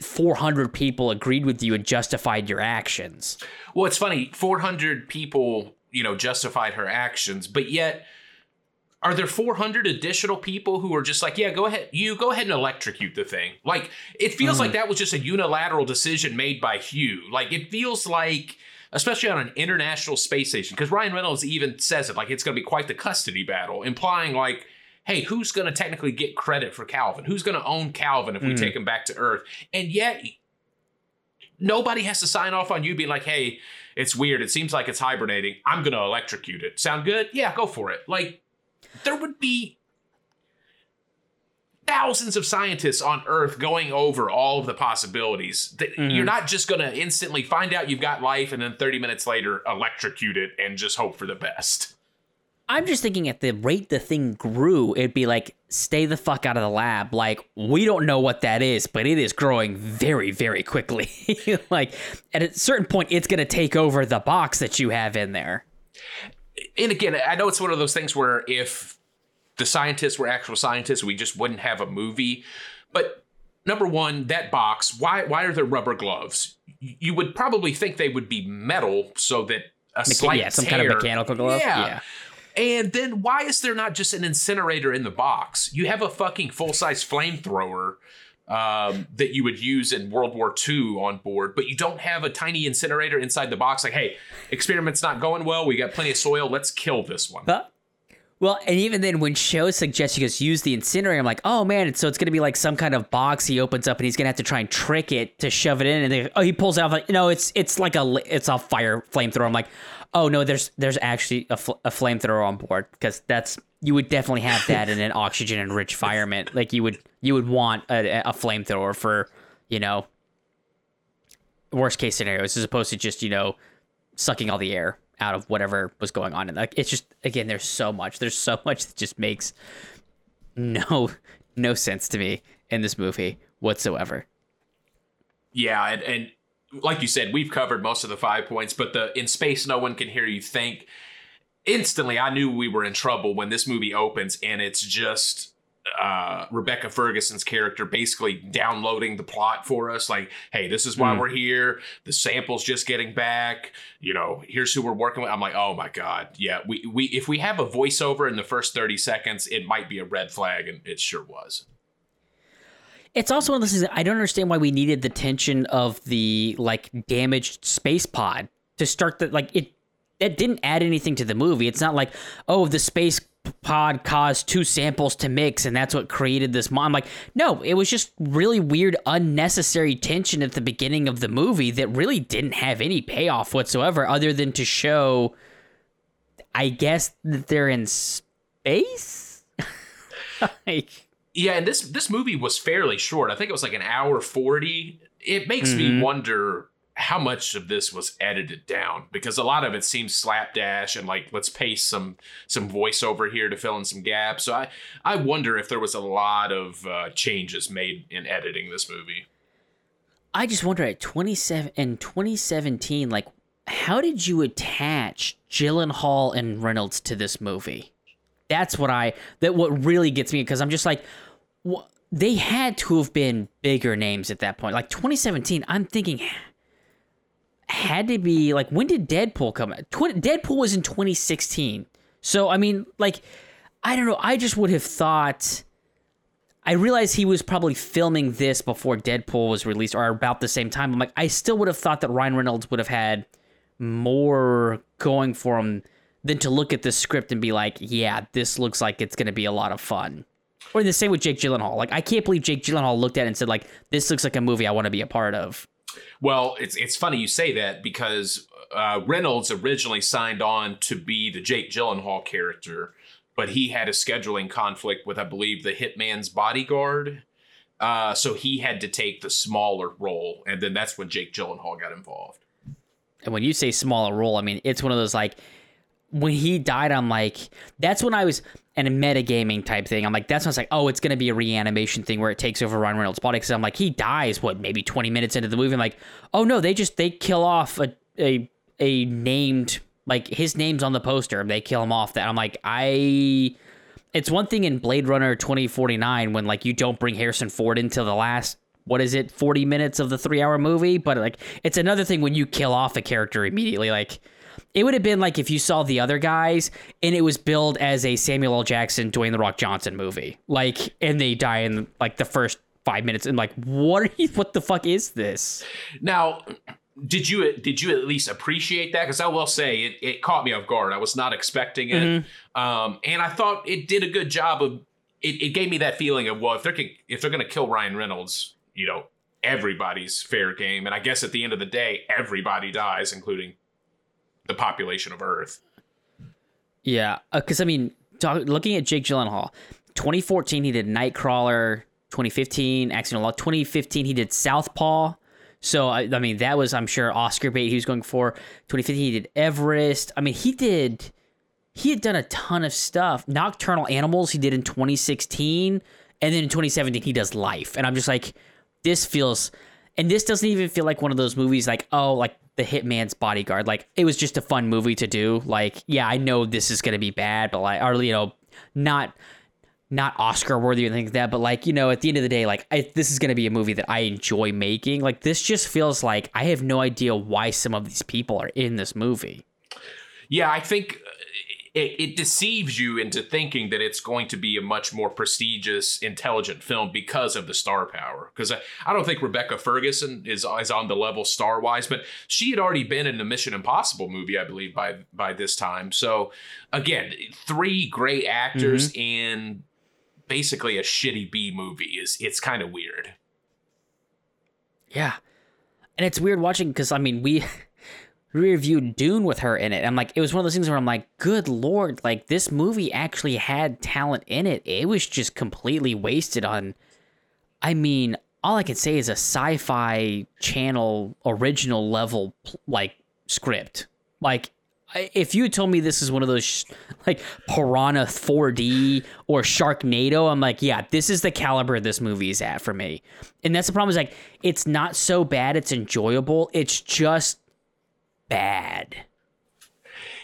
400 people agreed with you and justified your actions. Well, it's funny. 400 people, you know, justified her actions, but yet are there 400 additional people who are just like, yeah, go ahead, you go ahead and electrocute the thing? Like, it feels mm-hmm. like that was just a unilateral decision made by Hugh. Like, it feels like, especially on an international space station, because Ryan Reynolds even says it, like, it's going to be quite the custody battle, implying, like, hey, who's going to technically get credit for Calvin? Who's going to own Calvin if we mm. take him back to Earth? And yet, nobody has to sign off on you being like, hey, it's weird. It seems like it's hibernating. I'm going to electrocute it. Sound good? Yeah, go for it. Like, there would be thousands of scientists on Earth going over all of the possibilities. Mm-hmm. You're not just going to instantly find out you've got life and then 30 minutes later electrocute it and just hope for the best. I'm just thinking at the rate the thing grew, it'd be like, stay the fuck out of the lab. Like, we don't know what that is, but it is growing very, very quickly. like, at a certain point, it's going to take over the box that you have in there and again, I know it's one of those things where if the scientists were actual scientists, we just wouldn't have a movie. But number one, that box, why why are there rubber gloves? You would probably think they would be metal so that a Mecha- slight yeah, some tear, kind of mechanical glove. Yeah. yeah. And then why is there not just an incinerator in the box? You have a fucking full size flamethrower um, that you would use in World War II on board, but you don't have a tiny incinerator inside the box. Like, hey, experiment's not going well. We got plenty of soil. Let's kill this one. Well, and even then, when Sho suggests you just use the incinerator, I'm like, oh man, so it's gonna be like some kind of box he opens up, and he's gonna have to try and trick it to shove it in, and oh, he pulls it out like, no, it's it's like a it's a fire flamethrower. I'm like, oh no, there's there's actually a, fl- a flamethrower on board because that's you would definitely have that in an oxygen enriched environment. Like you would you would want a, a flamethrower for you know worst case scenarios as opposed to just you know sucking all the air out of whatever was going on. And like it's just again, there's so much. There's so much that just makes no no sense to me in this movie whatsoever. Yeah, and, and like you said, we've covered most of the five points, but the in space no one can hear you think. Instantly, I knew we were in trouble when this movie opens, and it's just uh, Rebecca Ferguson's character basically downloading the plot for us. Like, hey, this is why mm. we're here. The sample's just getting back. You know, here's who we're working with. I'm like, oh my god, yeah. We we if we have a voiceover in the first 30 seconds, it might be a red flag, and it sure was. It's also one of those things I don't understand why we needed the tension of the like damaged space pod to start the like it it didn't add anything to the movie. It's not like, oh, the space pod caused two samples to mix and that's what created this mom like no it was just really weird unnecessary tension at the beginning of the movie that really didn't have any payoff whatsoever other than to show i guess that they're in space like yeah, and this this movie was fairly short. I think it was like an hour 40. It makes mm-hmm. me wonder how much of this was edited down because a lot of it seems slapdash and like let's paste some some voiceover here to fill in some gaps. So I I wonder if there was a lot of uh, changes made in editing this movie. I just wonder at 27 in 2017 like how did you attach Gyllenhaal and Reynolds to this movie? That's what I that what really gets me because I'm just like they had to have been bigger names at that point. Like 2017, I'm thinking had to be like when did Deadpool come out? Deadpool was in 2016. So I mean, like I don't know. I just would have thought. I realized he was probably filming this before Deadpool was released, or about the same time. I'm like, I still would have thought that Ryan Reynolds would have had more going for him than to look at the script and be like, yeah, this looks like it's going to be a lot of fun. Or the same with Jake Gyllenhaal. Like I can't believe Jake Gyllenhaal looked at it and said like, "This looks like a movie I want to be a part of." Well, it's it's funny you say that because uh, Reynolds originally signed on to be the Jake Gyllenhaal character, but he had a scheduling conflict with I believe the Hitman's bodyguard. Uh, so he had to take the smaller role, and then that's when Jake Gyllenhaal got involved. And when you say smaller role, I mean it's one of those like when he died, I'm like, that's when I was and a metagaming type thing. I'm like, that's when I was like, oh, it's gonna be a reanimation thing where it takes over Ryan Reynolds' body. Because I'm like, he dies what maybe 20 minutes into the movie. I'm like, oh no, they just they kill off a a a named like his name's on the poster. They kill him off. That I'm like, I. It's one thing in Blade Runner 2049 when like you don't bring Harrison Ford into the last what is it 40 minutes of the three hour movie, but like it's another thing when you kill off a character immediately like it would have been like if you saw the other guys and it was billed as a Samuel L. Jackson, Dwayne the Rock Johnson movie. Like, and they die in like the first five minutes, and like, what are you? What the fuck is this? Now, did you did you at least appreciate that? Because I will say it, it caught me off guard. I was not expecting it, mm-hmm. um, and I thought it did a good job of. It, it gave me that feeling of well, if they're if they're going to kill Ryan Reynolds, you know, everybody's fair game, and I guess at the end of the day, everybody dies, including the population of Earth. Yeah, because uh, I mean, talk, looking at Jake Gyllenhaal, 2014 he did Nightcrawler. 2015 Accidental Law. 2015 he did Southpaw. So I, I, mean that was I'm sure Oscar bait he was going for. 2015 he did Everest. I mean he did he had done a ton of stuff. Nocturnal Animals he did in 2016, and then in 2017 he does Life, and I'm just like, this feels, and this doesn't even feel like one of those movies like oh like the hitman's bodyguard. Like it was just a fun movie to do. Like yeah i know this is gonna be bad but like or you know not not oscar worthy or anything like that but like you know at the end of the day like I, this is gonna be a movie that i enjoy making. Like this just feels like i have no idea why some of these people are in this movie. Yeah i think it, it, deceives you into thinking that it's going to be a much more prestigious, intelligent film because of the star power. Because I, I don't think Rebecca Ferguson is is on the level star wise, but she had already been in the Mission Impossible movie, I believe, by by this time. So again, three great actors mm-hmm. in basically a shitty B movie is it's kind of weird. Yeah. And it's weird watching because I mean we reviewed Dune with her in it. I'm like, it was one of those things where I'm like, good lord, like this movie actually had talent in it. It was just completely wasted on. I mean, all I can say is a sci-fi channel original level like script. Like, if you told me this is one of those like Piranha 4D or Sharknado, I'm like, yeah, this is the caliber this movie is at for me. And that's the problem is like, it's not so bad, it's enjoyable. It's just bad.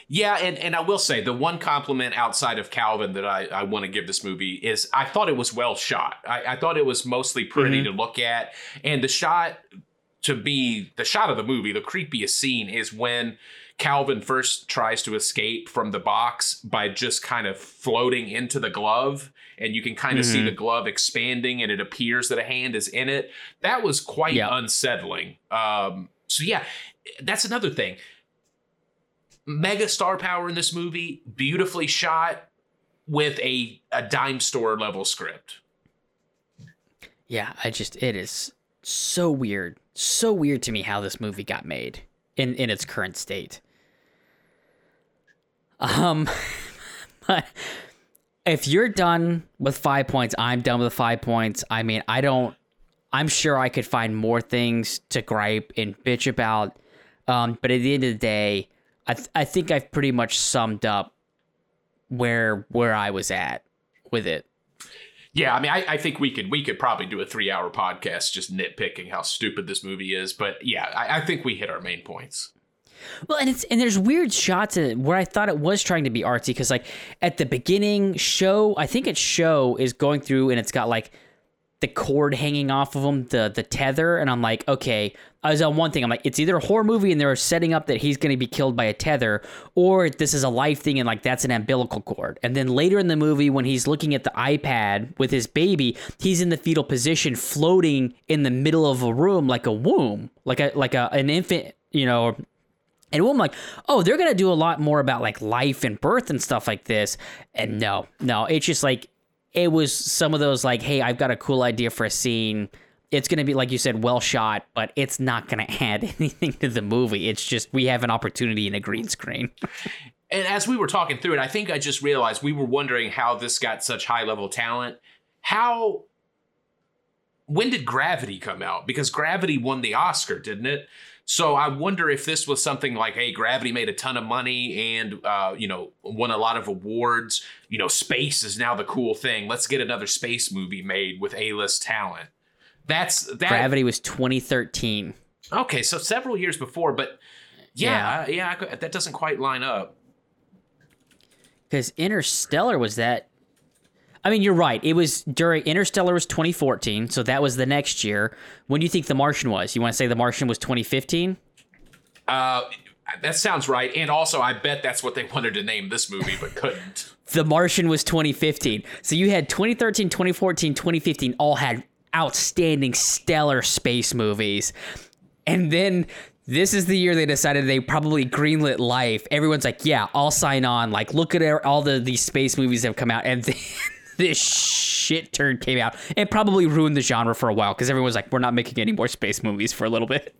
Yeah, and, and I will say the one compliment outside of Calvin that I, I want to give this movie is I thought it was well shot. I, I thought it was mostly pretty mm-hmm. to look at. And the shot to be the shot of the movie, the creepiest scene is when Calvin first tries to escape from the box by just kind of floating into the glove. And you can kind of mm-hmm. see the glove expanding and it appears that a hand is in it. That was quite yep. unsettling. Um, so yeah, that's another thing. Mega star power in this movie, beautifully shot with a a dime store level script. Yeah, I just it is so weird. So weird to me how this movie got made in in its current state. Um but if you're done with 5 points, I'm done with 5 points. I mean, I don't I'm sure I could find more things to gripe and bitch about um, but at the end of the day, I th- I think I've pretty much summed up where where I was at with it. Yeah, I mean, I, I think we could we could probably do a three hour podcast just nitpicking how stupid this movie is. But yeah, I, I think we hit our main points. Well, and it's and there's weird shots in it where I thought it was trying to be artsy because like at the beginning Sho, I think its Sho is going through and it's got like the cord hanging off of him, the the tether, and I'm like, okay. I was on one thing. I'm like, it's either a horror movie and they're setting up that he's going to be killed by a tether, or this is a life thing and like that's an umbilical cord. And then later in the movie, when he's looking at the iPad with his baby, he's in the fetal position, floating in the middle of a room like a womb, like a like a an infant, you know, and I'm like, oh, they're gonna do a lot more about like life and birth and stuff like this. And no, no, it's just like it was some of those like, hey, I've got a cool idea for a scene. It's going to be, like you said, well shot, but it's not going to add anything to the movie. It's just we have an opportunity in a green screen. and as we were talking through it, I think I just realized we were wondering how this got such high level talent. How, when did Gravity come out? Because Gravity won the Oscar, didn't it? So I wonder if this was something like, hey, Gravity made a ton of money and uh, you know won a lot of awards. You know, space is now the cool thing. Let's get another space movie made with A-list talent. That's that. Gravity was 2013. Okay, so several years before, but yeah, yeah, yeah that doesn't quite line up. Because Interstellar was that. I mean, you're right. It was during Interstellar was 2014, so that was the next year. When do you think The Martian was? You want to say The Martian was 2015? Uh, that sounds right. And also, I bet that's what they wanted to name this movie, but couldn't. the Martian was 2015. So you had 2013, 2014, 2015 all had outstanding, stellar space movies. And then this is the year they decided they probably greenlit life. Everyone's like, yeah, I'll sign on. Like, look at all the these space movies that have come out. And then this shit turn came out and probably ruined the genre for a while because everyone's like, we're not making any more space movies for a little bit.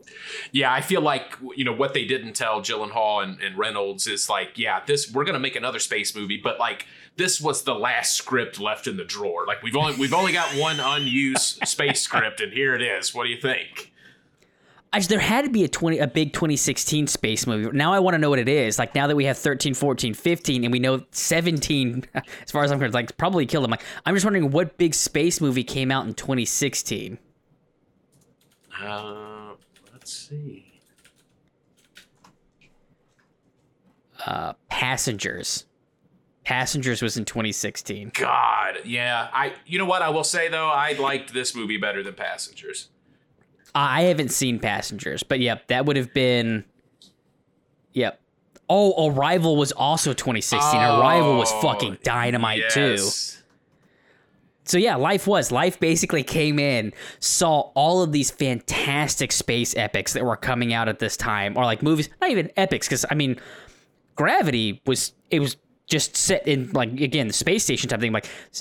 Yeah, I feel like you know what they didn't tell Gyllenhaal and, and Reynolds is like, yeah, this we're gonna make another space movie, but like this was the last script left in the drawer. Like we've only we've only got one unused space script, and here it is. What do you think? I, there had to be a 20 a big 2016 space movie. Now I want to know what it is. Like now that we have 13, 14, 15 and we know 17 as far as I'm concerned like probably killed them. Like I'm just wondering what big space movie came out in 2016. Uh let's see. Uh Passengers. Passengers was in 2016. God, yeah. I you know what I will say though, I liked this movie better than Passengers. I haven't seen Passengers, but yep, that would have been. Yep. Oh, Arrival was also 2016. Oh, Arrival was oh, fucking dynamite yes. too. So yeah, Life was. Life basically came in, saw all of these fantastic space epics that were coming out at this time, or like movies, not even epics, because I mean, Gravity was it was just set in like again the space station type thing, like,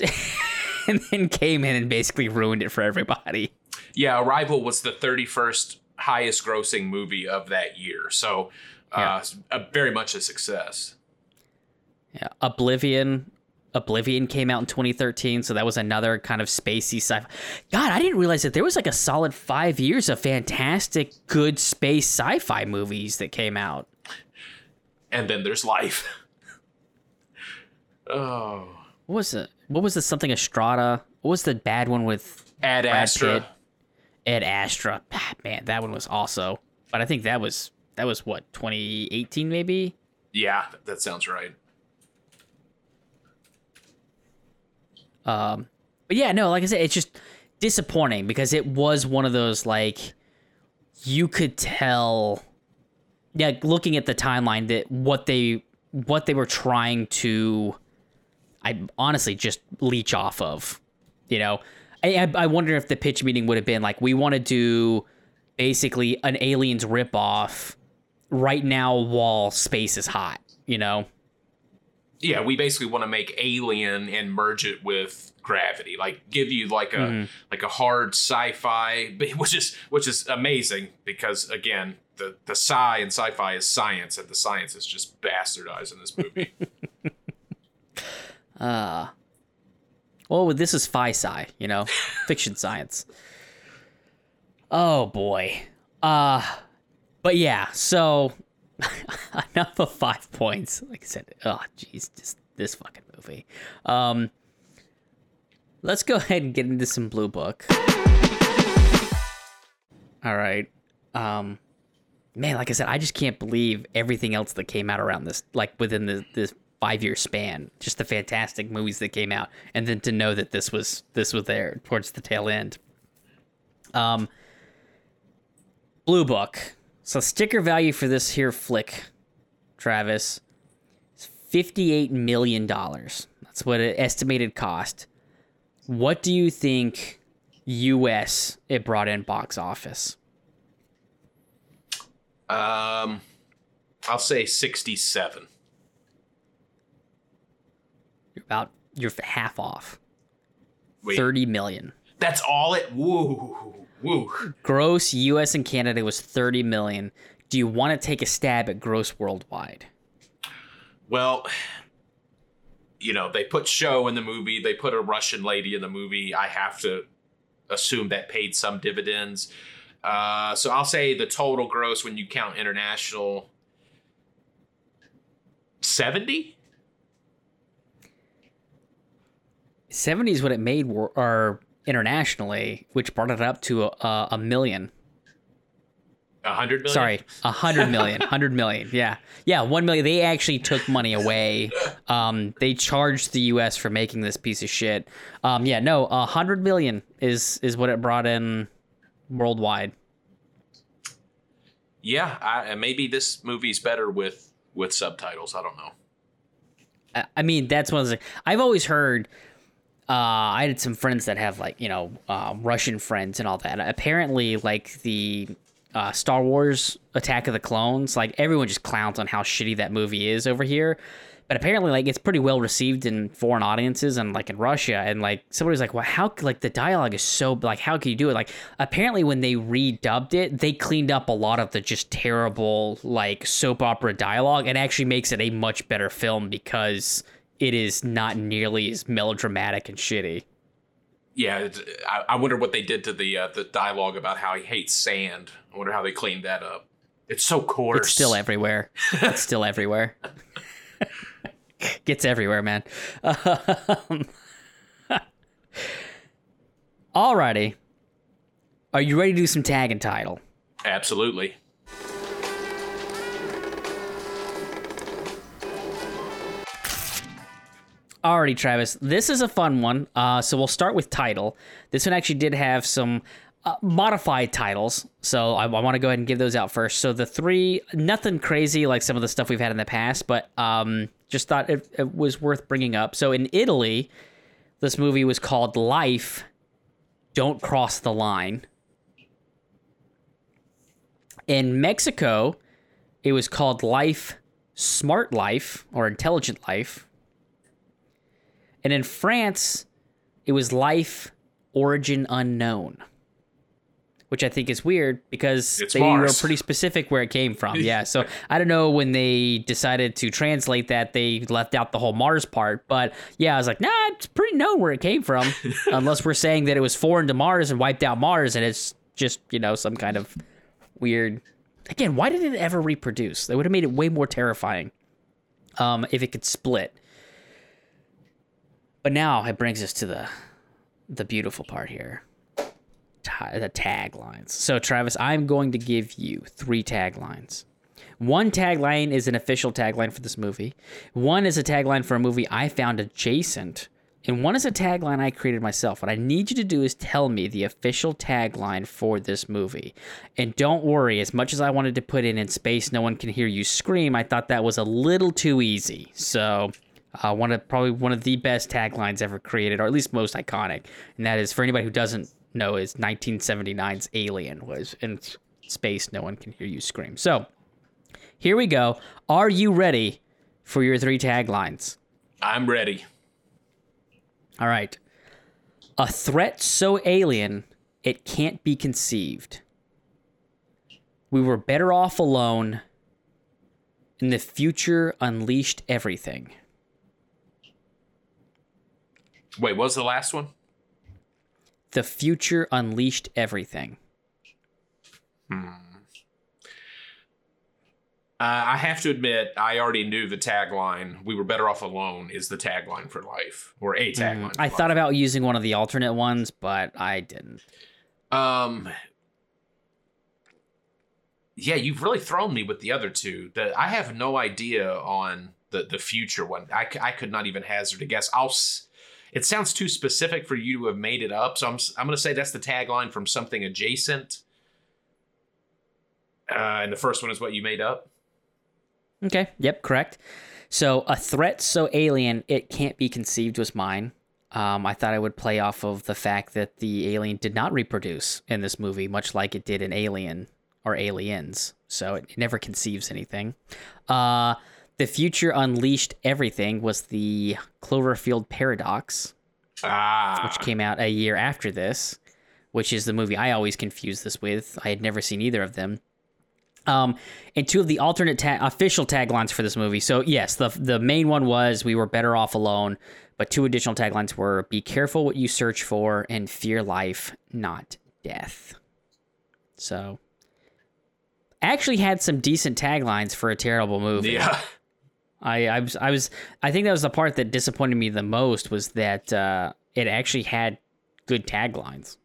and then came in and basically ruined it for everybody yeah, Arrival was the 31st highest grossing movie of that year. So uh, yeah. a, very much a success. Yeah, Oblivion. Oblivion came out in 2013, so that was another kind of spacey sci-fi. God, I didn't realize that there was like a solid five years of fantastic, good space sci-fi movies that came out. And then there's Life. oh, what was it? What was the something Estrada? What was the bad one with Ad Brad Astra? Pitt? Ad Astra. Ah, man, that one was also. But I think that was that was what 2018 maybe. Yeah, that sounds right. Um, but yeah, no, like I said, it's just disappointing because it was one of those like you could tell. Yeah, looking at the timeline, that what they what they were trying to, I honestly just leech off of, you know I, I wonder if the pitch meeting would have been like, we want to do basically an aliens ripoff right now while space is hot, you know? Yeah, we basically want to make Alien and merge it with Gravity, like give you like a mm-hmm. like a hard sci-fi, which is which is amazing because again, the the sci and sci-fi is science, and the science is just bastardized in this movie. uh well, this is phi-sci, you know, fiction science. Oh boy. Uh but yeah, so enough of five points. Like I said, oh jeez, just this fucking movie. Um let's go ahead and get into some blue book. All right. Um man, like I said, I just can't believe everything else that came out around this like within the this five year span. Just the fantastic movies that came out, and then to know that this was this was there towards the tail end. Um, Blue Book. So sticker value for this here flick, Travis, is fifty eight million dollars. That's what it estimated cost. What do you think U.S. it brought in box office? Um, I'll say sixty seven. You're about you're half off. Wait. 30 million. That's all it woo woo. Gross US and Canada was 30 million. Do you want to take a stab at gross worldwide? Well, you know, they put Sho in the movie, they put a Russian lady in the movie. I have to assume that paid some dividends. Uh, so I'll say the total gross when you count international 70? 70 is what it made wor- or internationally, which brought it up to a, a million. A hundred million? Sorry, a hundred million, hundred million. Yeah, yeah, one million. They actually took money away. Um, they charged the U.S. for making this piece of shit. Um, yeah, no, a hundred million is is what it brought in worldwide. Yeah, I, maybe this movie's better with with subtitles. I don't know. I, I mean, that's one of the. I've always heard. Uh, I had some friends that have like you know uh, Russian friends and all that. Apparently, like the uh, Star Wars Attack of the Clones, like everyone just clowns on how shitty that movie is over here. But apparently, like it's pretty well received in foreign audiences and like in Russia. And like somebody's like, "Well, how like the dialogue is so like how can you do it?" Like apparently, when they redubbed it, they cleaned up a lot of the just terrible like soap opera dialogue and actually makes it a much better film because it is not nearly as melodramatic and shitty. Yeah, it's- I, I wonder what they did to the uh, the dialogue about how he hates sand. I wonder how they cleaned that up. It's so coarse. It's still everywhere. it's still everywhere. Gets everywhere, man. Um, alrighty. Are you ready to do some tag and title? absolutely. Alrighty, Travis. This is a fun one. Uh, so we'll start with title. This one actually did have some uh, modified titles, so I, I want to go ahead and give those out first. So the three, nothing crazy like some of the stuff we've had in the past, but um, just thought it, it was worth bringing up. So in Italy, this movie was called Life. Don't cross the line. In Mexico, it was called Life, Smart Life, or Intelligent Life. And in France, it was Life Origin Unknown, which I think is weird because It's they Mars. were pretty specific where it came from. Yeah, so I don't know when they decided to translate that, they left out the whole Mars part. But yeah, I was like, nah, it's pretty known where it came from, unless we're saying that it was foreign to Mars and wiped out Mars, and it's just you know some kind of weird. Again, why did it ever reproduce? They would have made it way more terrifying um, if it could split. But now it brings us to the the beautiful part here. The taglines. So Travis, I'm going to give you three taglines. One tagline is an official tagline for this movie. One is a tagline for a movie I found adjacent. And one is a tagline I created myself. What I need you to do is tell me the official tagline for this movie. And don't worry, as much as I wanted to put in in space, no one can hear you scream, I thought that was a little too easy. So uh, one of probably one of the best taglines ever created, or at least most iconic, and that is for anybody who doesn't know is 1979's Alien was in space. No one can hear you scream. So here we go. Are you ready for your three taglines? I'm ready. All right. A threat so alien it can't be conceived. We were better off alone. And the future unleashed everything. Wait, what was the last one? The future unleashed everything. Uh, I have to admit, I already knew the tagline. We were better off alone is the tagline for life, or a tagline. Mm, I thought about using one of the alternate ones, but I didn't. Um. Yeah, you've really thrown me with the other two. The, I have no idea on the the future one. I, I could not even hazard a guess. I'll. It sounds too specific for you to have made it up, so I'm I'm going to say that's the tagline from something adjacent. Uh, and the first one is what you made up. Okay. Yep. Correct. So a threat so alien it can't be conceived was mine. Um, I thought I would play off of the fact that the alien did not reproduce in this movie, much like it did in Alien or Aliens. So it, it never conceives anything. Uh, the future unleashed everything was the Cloverfield paradox, Ah, which came out a year after this, which is the movie I always confuse this with. I had never seen either of them. Um, and two of the alternate ta- official taglines for this movie. So yes, the the main one was "We were better off alone," but two additional taglines were "Be careful what you search for" and "Fear life, not death." So, actually had some decent taglines for a terrible movie. Yeah. I, I was I was I think that was the part that disappointed me the most was that uh, it actually had good taglines.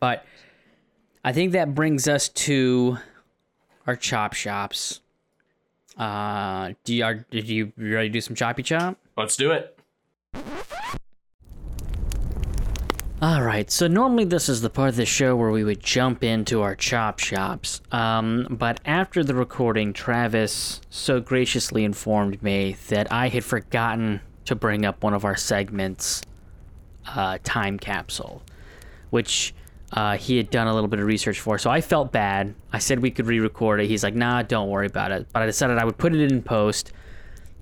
But I think that brings us to our chop shops. Uh, do you are did you ready to do some choppy chop? Let's do it. All right, so normally this is the part of the show where we would jump into our chop shops. Um, but after the recording, Travis so graciously informed me that I had forgotten to bring up one of our segments, uh, Time Capsule, which uh, he had done a little bit of research for. So I felt bad. I said we could re record it. He's like, nah, don't worry about it. But I decided I would put it in post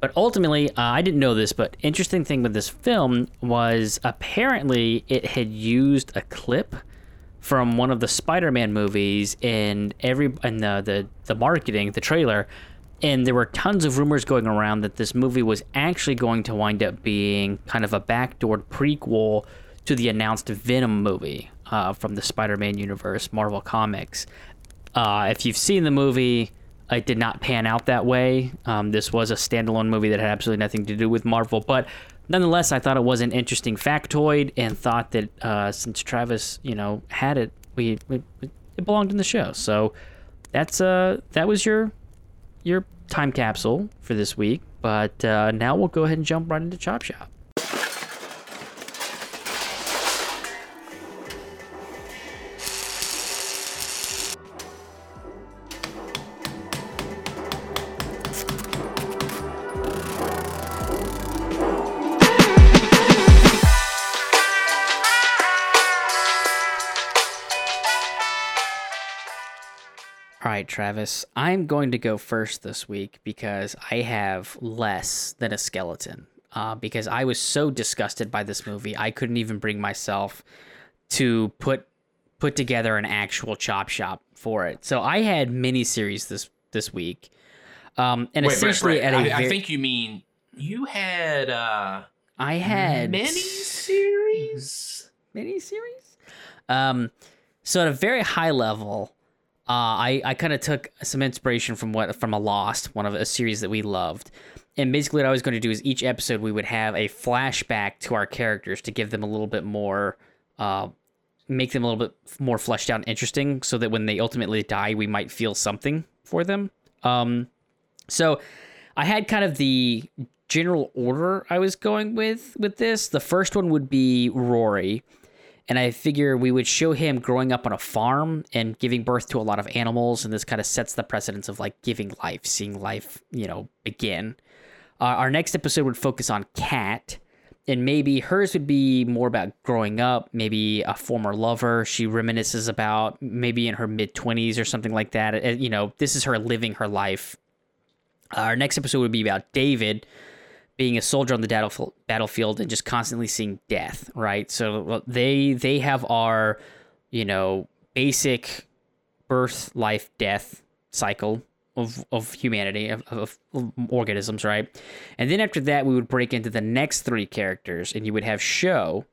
but ultimately, uh, I didn't know this, but interesting thing with this film was apparently it had used a clip from one of the Spider-Man movies in every in the the, the marketing, the trailer, and there were tons of rumors going around that this movie was actually going to wind up being kind of a backdoored prequel to the announced Venom movie uh, from the Spider-Man universe, Marvel Comics. Uh, if you've seen the movie, it did not pan out that way. Um, this was a standalone movie that had absolutely nothing to do with Marvel, but nonetheless, I thought it was an interesting factoid and thought that uh, since Travis, you know, had it, we, we it belonged in the show. So that's uh that was your your time capsule for this week. But uh, now we'll go ahead and jump right into Chop Shop. Travis, I'm going to go first this week because I have less than a skeleton. Uh, because I was so disgusted by this movie, I couldn't even bring myself to put put together an actual chop shop for it. So I had miniseries this this week, um, and Wait, essentially Brett, at a I, I ver- think you mean you had uh I had mini series. miniseries. Um, so at a very high level, uh, I I kind of took some inspiration from what from a Lost, one of a series that we loved, and basically what I was going to do is each episode we would have a flashback to our characters to give them a little bit more, uh, make them a little bit more fleshed out and interesting, so that when they ultimately die, we might feel something for them. Um, so I had kind of the general order I was going with with this. The first one would be Rory, and I figure we would show him growing up on a farm and giving birth to a lot of animals, and this kind of sets the precedence of like giving life, seeing life, you know, begin. Uh, our next episode would focus on Kat. and maybe hers would be more about growing up, maybe a former lover she reminisces about, maybe in her mid 20s or something like that. Uh, You know, this is her living her life. Our next episode would be about David being a soldier on the battlef- battlefield and just constantly seeing death, right? So they they have our, you know, basic birth, life, death cycle of, of humanity, of, of, of organisms, right? And then after that, we would break into the next three characters, and you would have Sho.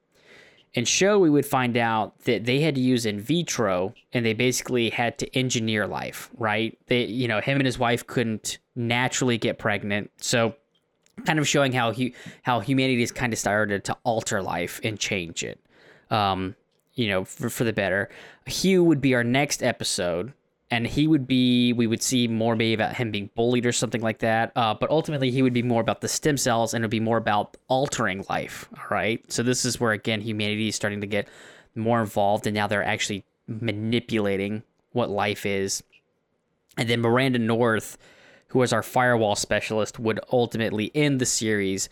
And Sho, we would find out that they had to use in vitro, and they basically had to engineer life, right? They, you know, him and his wife couldn't naturally get pregnant, so kind of showing how hu- how humanity has kind of started to alter life and change it, um, you know, for, for the better. Hugh would be our next episode, and he would be we would see more maybe about him being bullied or something like that. Uh, but ultimately, he would be more about the stem cells, and it would be more about altering life. All right, so this is where again humanity is starting to get more involved, and now they're actually manipulating what life is. And then Miranda North who was our firewall specialist, would ultimately end the series.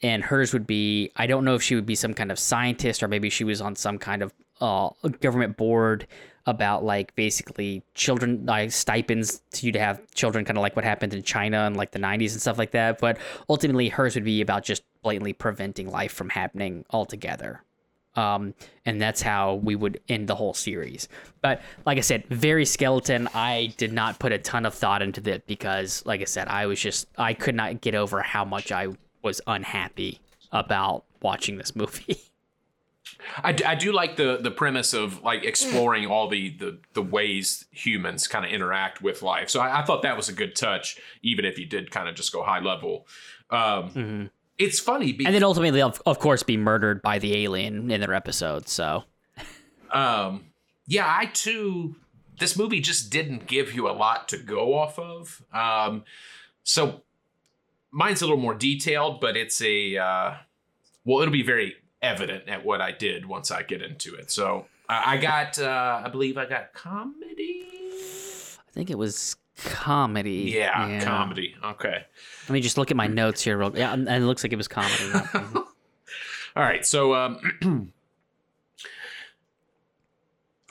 And hers would be I don't know if she would be some kind of scientist or maybe she was on some kind of uh, government board about like basically children like stipends to you to have children, kind of like what happened in China in like the 90s and stuff like that. But ultimately, hers would be about just blatantly preventing life from happening altogether. Um, and that's how we would end the whole series. But like I said, very skeleton. I did not put a ton of thought into that because, like I said, I was just I could not get over how much I was unhappy about watching this movie. I, d- I do like the the premise of like exploring all the the, the ways humans kind of interact with life. So I, I, thought that was a good touch, even if you did kind of just go high level. Um, mm-hmm. It's funny, because, and then ultimately, of, of course, be murdered by the alien in their episode. So, um, yeah, I too. This movie just didn't give you a lot to go off of. Um, so mine's a little more detailed, but it's a uh, well, it'll be very evident at what I did once I get into it. So I got, uh, I believe I got comedy. I think it was comedy. Yeah, yeah, comedy. Okay. Let me just look at my notes here. Real, yeah, and it looks like it was comedy. All right. So, um,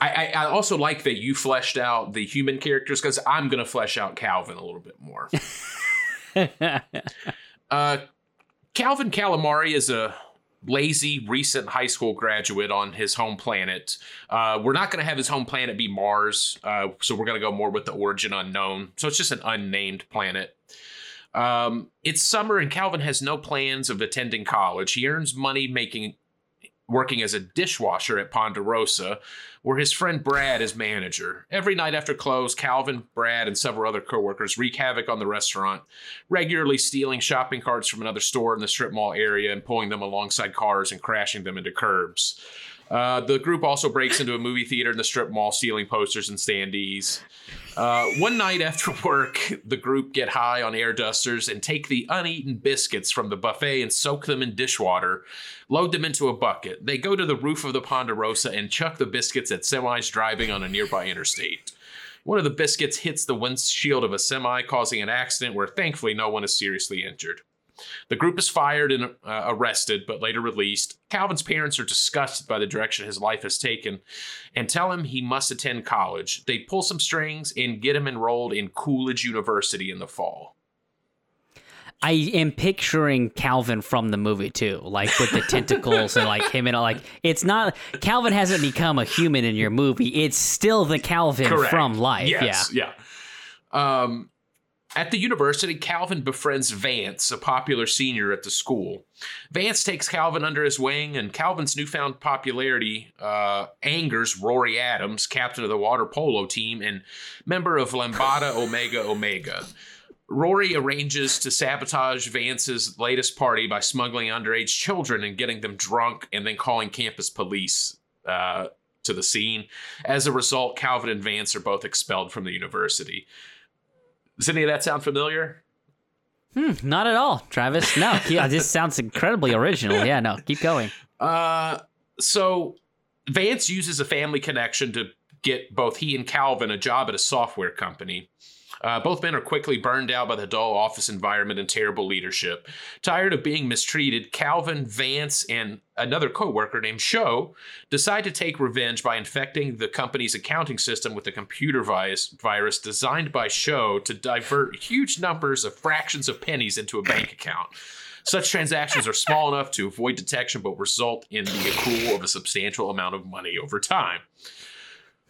I, I also like that you fleshed out the human characters because I'm going to flesh out Calvin a little bit more. uh, Calvin Calamari is a lazy recent high school graduate on his home planet. Uh, we're not going to have his home planet be Mars, uh, so we're going to go more with the origin unknown. So it's just an unnamed planet. Um, it's summer and Calvin has no plans of attending college. He earns money making working as a dishwasher at Ponderosa, where his friend Brad is manager. Every night after close, Calvin, Brad, and several other coworkers wreak havoc on the restaurant, regularly stealing shopping carts from another store in the strip mall area and pulling them alongside cars and crashing them into curbs. Uh, the group also breaks into a movie theater in the strip mall, stealing posters and standees. Uh, one night after work, the group get high on air dusters and take the uneaten biscuits from the buffet and soak them in dishwater, load them into a bucket. They go to the roof of the Ponderosa and chuck the biscuits at semis driving on a nearby interstate. One of the biscuits hits the windshield of a semi, causing an accident where thankfully no one is seriously injured. The group is fired and uh, arrested, but later released. Calvin's parents are disgusted by the direction his life has taken and tell him he must attend college. They pull some strings and get him enrolled in Coolidge University in the fall. I am picturing Calvin from the movie too, like with the tentacles and like him and all, like it's not Calvin hasn't become a human in your movie. It's still the Calvin Correct. from life. Yes, yeah. Yeah. Um, at the university, Calvin befriends Vance, a popular senior at the school. Vance takes Calvin under his wing, and Calvin's newfound popularity uh, angers Rory Adams, captain of the water polo team and member of Lambda Omega Omega. Rory arranges to sabotage Vance's latest party by smuggling underage children and getting them drunk and then calling campus police uh, to the scene. As a result, Calvin and Vance are both expelled from the university. Does any of that sound familiar? Hmm, not at all, Travis. No, this sounds incredibly original. Yeah, no, keep going. Uh, so Vance uses a family connection to get both he and Calvin a job at a software company. Uh, both men are quickly burned out by the dull office environment and terrible leadership. Tired of being mistreated, Calvin, Vance, and another coworker named Sho decide to take revenge by infecting the company's accounting system with a computer virus, virus designed by Sho to divert huge numbers of fractions of pennies into a bank account. Such transactions are small enough to avoid detection, but result in the accrual of a substantial amount of money over time.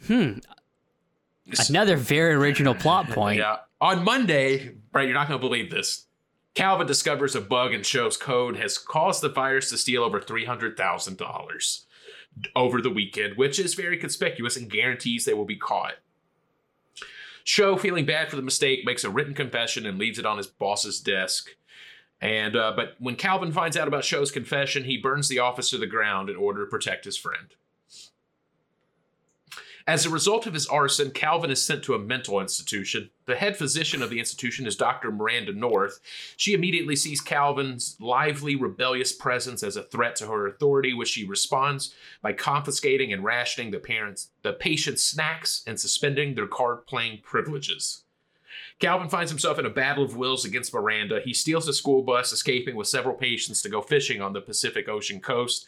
Hmm. Another very original plot point. Yeah. On Monday, right, you're not going to believe this. Calvin discovers a bug in Sho's code has caused the virus to steal over $300,000 over the weekend, which is very conspicuous and guarantees they will be caught. Sho, feeling bad for the mistake, makes a written confession and leaves it on his boss's desk. And uh, but when Calvin finds out about Sho's confession, he burns the office to the ground in order to protect his friend. As a result of his arson, Calvin is sent to a mental institution. The head physician of the institution is Dr. Miranda North. She immediately sees Calvin's lively, rebellious presence as a threat to her authority, which she responds by confiscating and rationing the parents, the patient's snacks and suspending their card playing privileges. Calvin finds himself in a battle of wills against Miranda. He steals a school bus, escaping with several patients to go fishing on the Pacific Ocean coast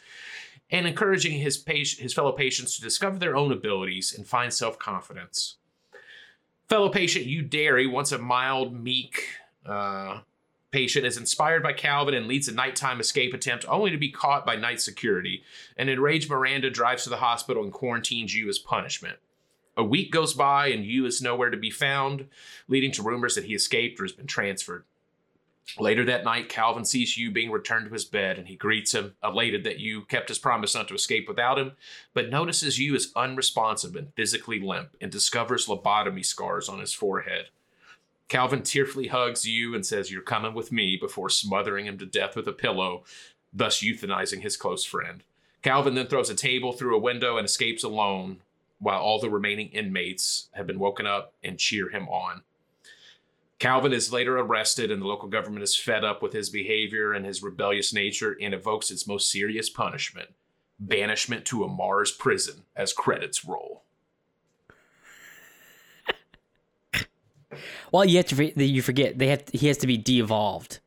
and encouraging his, patient, his fellow patients to discover their own abilities and find self confidence. Fellow patient Hugh Derry, once a mild, meek uh, patient, is inspired by Calvin and leads a nighttime escape attempt only to be caught by night security. An enraged Miranda drives to the hospital and quarantines Hugh as punishment. A week goes by and Hugh is nowhere to be found, leading to rumors that he escaped or has been transferred. Later that night, Calvin sees Hugh being returned to his bed and he greets him, elated that Hugh kept his promise not to escape without him, but notices Hugh is unresponsive and physically limp and discovers lobotomy scars on his forehead. Calvin tearfully hugs Hugh and says, You're coming with me before smothering him to death with a pillow, thus euthanizing his close friend. Calvin then throws a table through a window and escapes alone, while all the remaining inmates have been woken up and cheer him on. Calvin is later arrested, and the local government is fed up with his behavior and his rebellious nature and evokes its most serious punishment banishment to a Mars prison as credits roll. Well, you have to you forget they have he has to be de-evolved,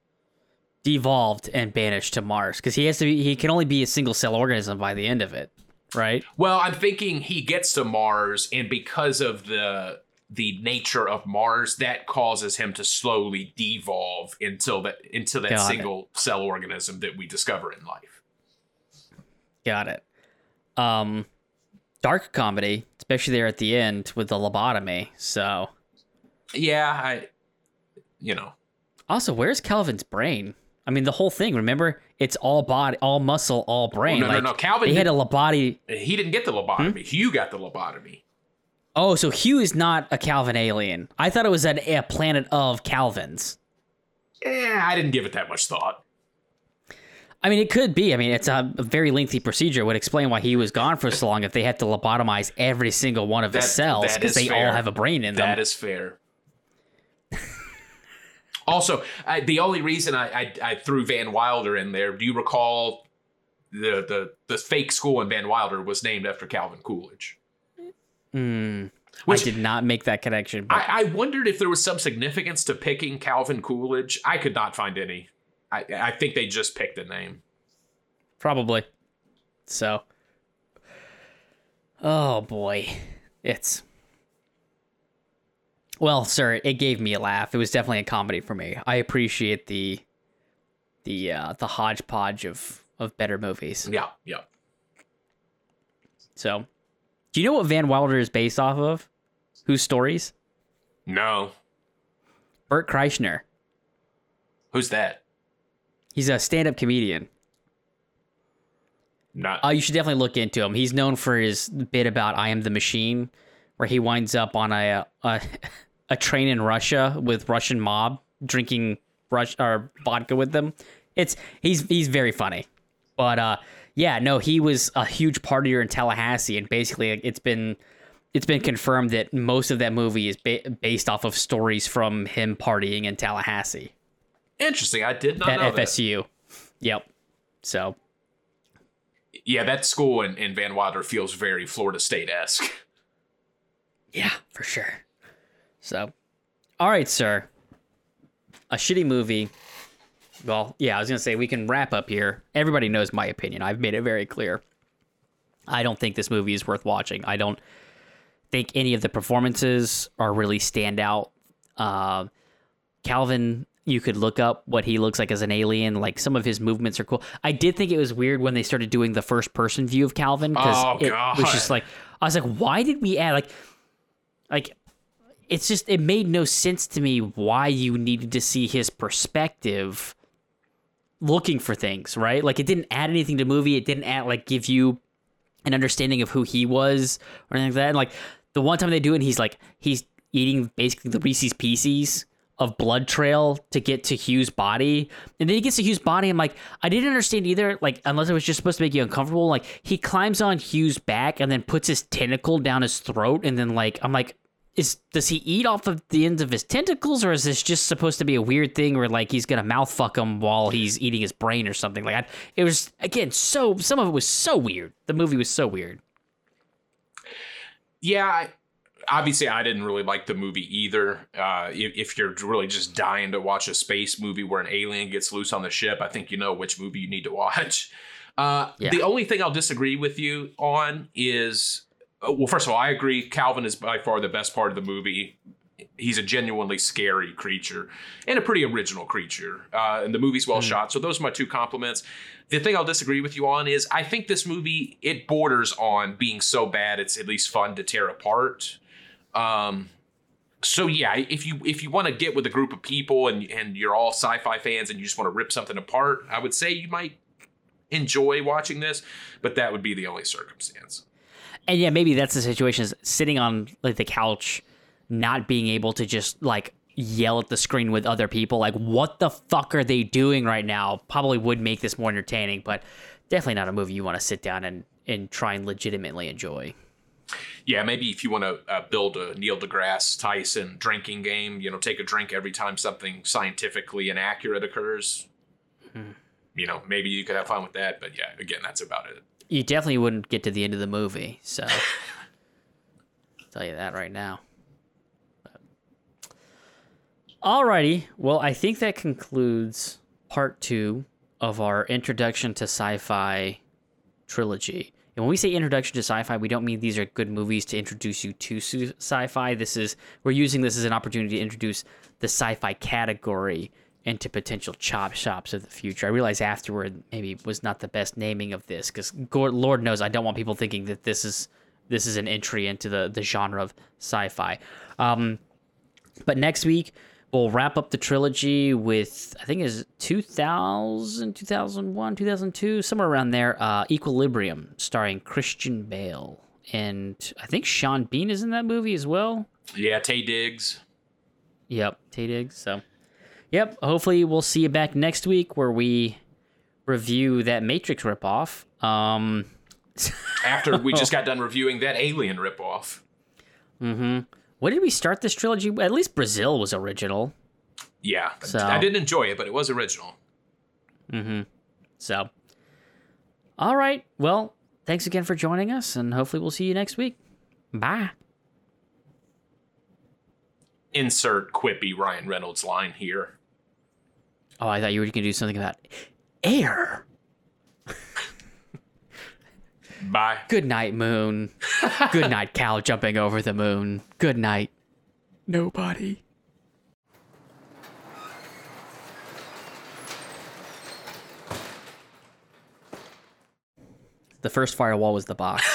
devolved and banished to Mars because he has to be he can only be a single cell organism by the end of it, right? Well, I'm thinking he gets to Mars, and because of the the nature of Mars, that causes him to slowly devolve until that into that Got single cell organism that we discover in life. Got it. Um, dark comedy, especially there at the end with the lobotomy. So, Yeah, I, you know, also, where's Calvin's brain? I mean, the whole thing. Remember, it's all body, all muscle, all brain. no, no, like, no, Calvin They had a lobotomy. he didn't get the lobotomy. Hugh got the lobotomy. Oh, so Hugh is not a Calvin alien. I thought it was an, a planet of Calvins. Yeah, I didn't give it that much thought. I mean, it could be. I mean, it's a, very lengthy procedure. It would explain why he was gone for so long if they had to lobotomize every single one of his cells because they fair. all have a brain in them. That is fair. also, I, the only reason I, I, I threw Van Wilder in there, do you recall the, the the fake school in Van Wilder was named after Calvin Coolidge? Hmm. Which- I did not make that connection. But I, I wondered if there was some significance to picking Calvin Coolidge. I could not find any. I, I think they just picked a name. Probably. So. Oh boy. It's. Well, sir, it gave me a laugh. It was definitely a comedy for me. I appreciate the the uh the hodgepodge of of better movies. Yeah, yeah. So, do you know what Van Wilder is based off of? Whose stories? No. Bert Kreischer. Who's that? He's a stand-up comedian. Not. Uh, you should definitely look into him. He's known for his bit about "I am the machine," where he winds up on a a, a train in Russia with Russian mob drinking Rush or vodka with them. It's he's he's very funny, but uh, yeah, no, he was a huge partier in Tallahassee, and basically it's been it's been confirmed that most of that movie is ba- based off of stories from him partying in Tallahassee Interesting. I did not at know that. FSU. Yep. So Yeah, that school in, in Van Wilder feels very Florida State esque. Yeah, for sure. So, all right, sir. A shitty movie. Well, yeah, I was going to say we can wrap up here. Everybody knows my opinion. I've made it very clear. I don't think this movie is worth watching. I don't think any of the performances are really stand out. Uh, Calvin, you could look up what he looks like as an alien. Like some of his movements are cool. I did think it was weird when they started doing the first person view of Calvin because Oh, it was just like I was like, why did we add like like it's just it made no sense to me why you needed to see his perspective looking for things, right? Like it didn't add anything to the movie. It didn't add like give you an understanding of who he was or anything like that. And like the one time they do it, and he's like he's eating basically the Reese's Pieces of blood trail to get to Hugh's body. And then he gets to Hugh's body. I'm like, I didn't understand either, like, unless it was just supposed to make you uncomfortable. Like, he climbs on Hugh's back and then puts his tentacle down his throat. And then, like, I'm like, is does he eat off of the ends of his tentacles, or is this just supposed to be a weird thing where like he's gonna mouth fuck him while he's eating his brain or something? Like, I, it was again so some of it was so weird. The movie was so weird. Yeah, I, obviously, I didn't really like the movie either. Uh, if, if you're really just dying to watch a space movie where an alien gets loose on the ship, I think you know which movie you need to watch. Uh, Yeah. The only thing I'll disagree with you on is well, first of all, I agree. Calvin is by far the best part of the movie. He's a genuinely scary creature and a pretty original creature. Uh, and the movie's well shot. So those are my two compliments. The thing I'll disagree with you on is I think this movie it borders on being so bad it's at least fun to tear apart. Um, so yeah, if you if you want to get with a group of people and and you're all sci-fi fans and you just want to rip something apart, I would say you might enjoy watching this, but that would be the only circumstance. And yeah, maybe that's the situation is sitting on like the couch, not being able to just like yell at the screen with other people, like what the fuck are they doing right now? Probably would make this more entertaining, but definitely not a movie you want to sit down and and try and legitimately enjoy. Yeah, maybe if you want to uh, build a Neil deGrasse Tyson drinking game, you know, take a drink every time something scientifically inaccurate occurs. Mm-hmm. You know, maybe you could have fun with that, but yeah, again, that's about it. You definitely wouldn't get to the end of the movie, so I'll tell you that right now. Alrighty, well, I think that concludes part two of our introduction to sci-fi trilogy. And when we say introduction to sci-fi, we don't mean these are good movies to introduce you to sci-fi. This is we're using this as an opportunity to introduce the sci-fi category into potential chop shops of the future. I realize afterward maybe was not the best naming of this because Lord knows I don't want people thinking that this is this is an entry into the the genre of sci-fi. Um, but next week we'll wrap up the trilogy with I think is 2000, 2001, 2002, somewhere around there. Uh, Equilibrium, starring Christian Bale, and I think Sean Bean is in that movie as well. Yeah, Taye Diggs. Yep, Taye Diggs. So, yep. Hopefully, we'll see you back next week where we review that Matrix ripoff. Um, After we just got done reviewing that Alien ripoff. Mm-hmm. When did we start this trilogy? At least Brazil was original. Yeah, so. I didn't enjoy it, but it was original. Mm-hmm. So, all right. Well, thanks again for joining us, and hopefully we'll see you next week. Bye. Insert quippy Ryan Reynolds line here. Oh, I thought you were going to do something about air. Bye. Good night, moon. Good night, cow jumping over the moon. Good night. Nobody. The first firewall was the box.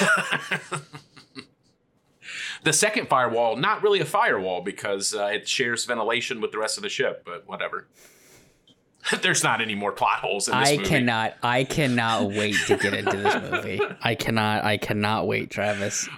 the second firewall, not really a firewall because uh, it shares ventilation with the rest of the ship, but whatever. There's not any more plot holes in this I movie. cannot I cannot wait to get into this movie. I cannot I cannot wait, Travis.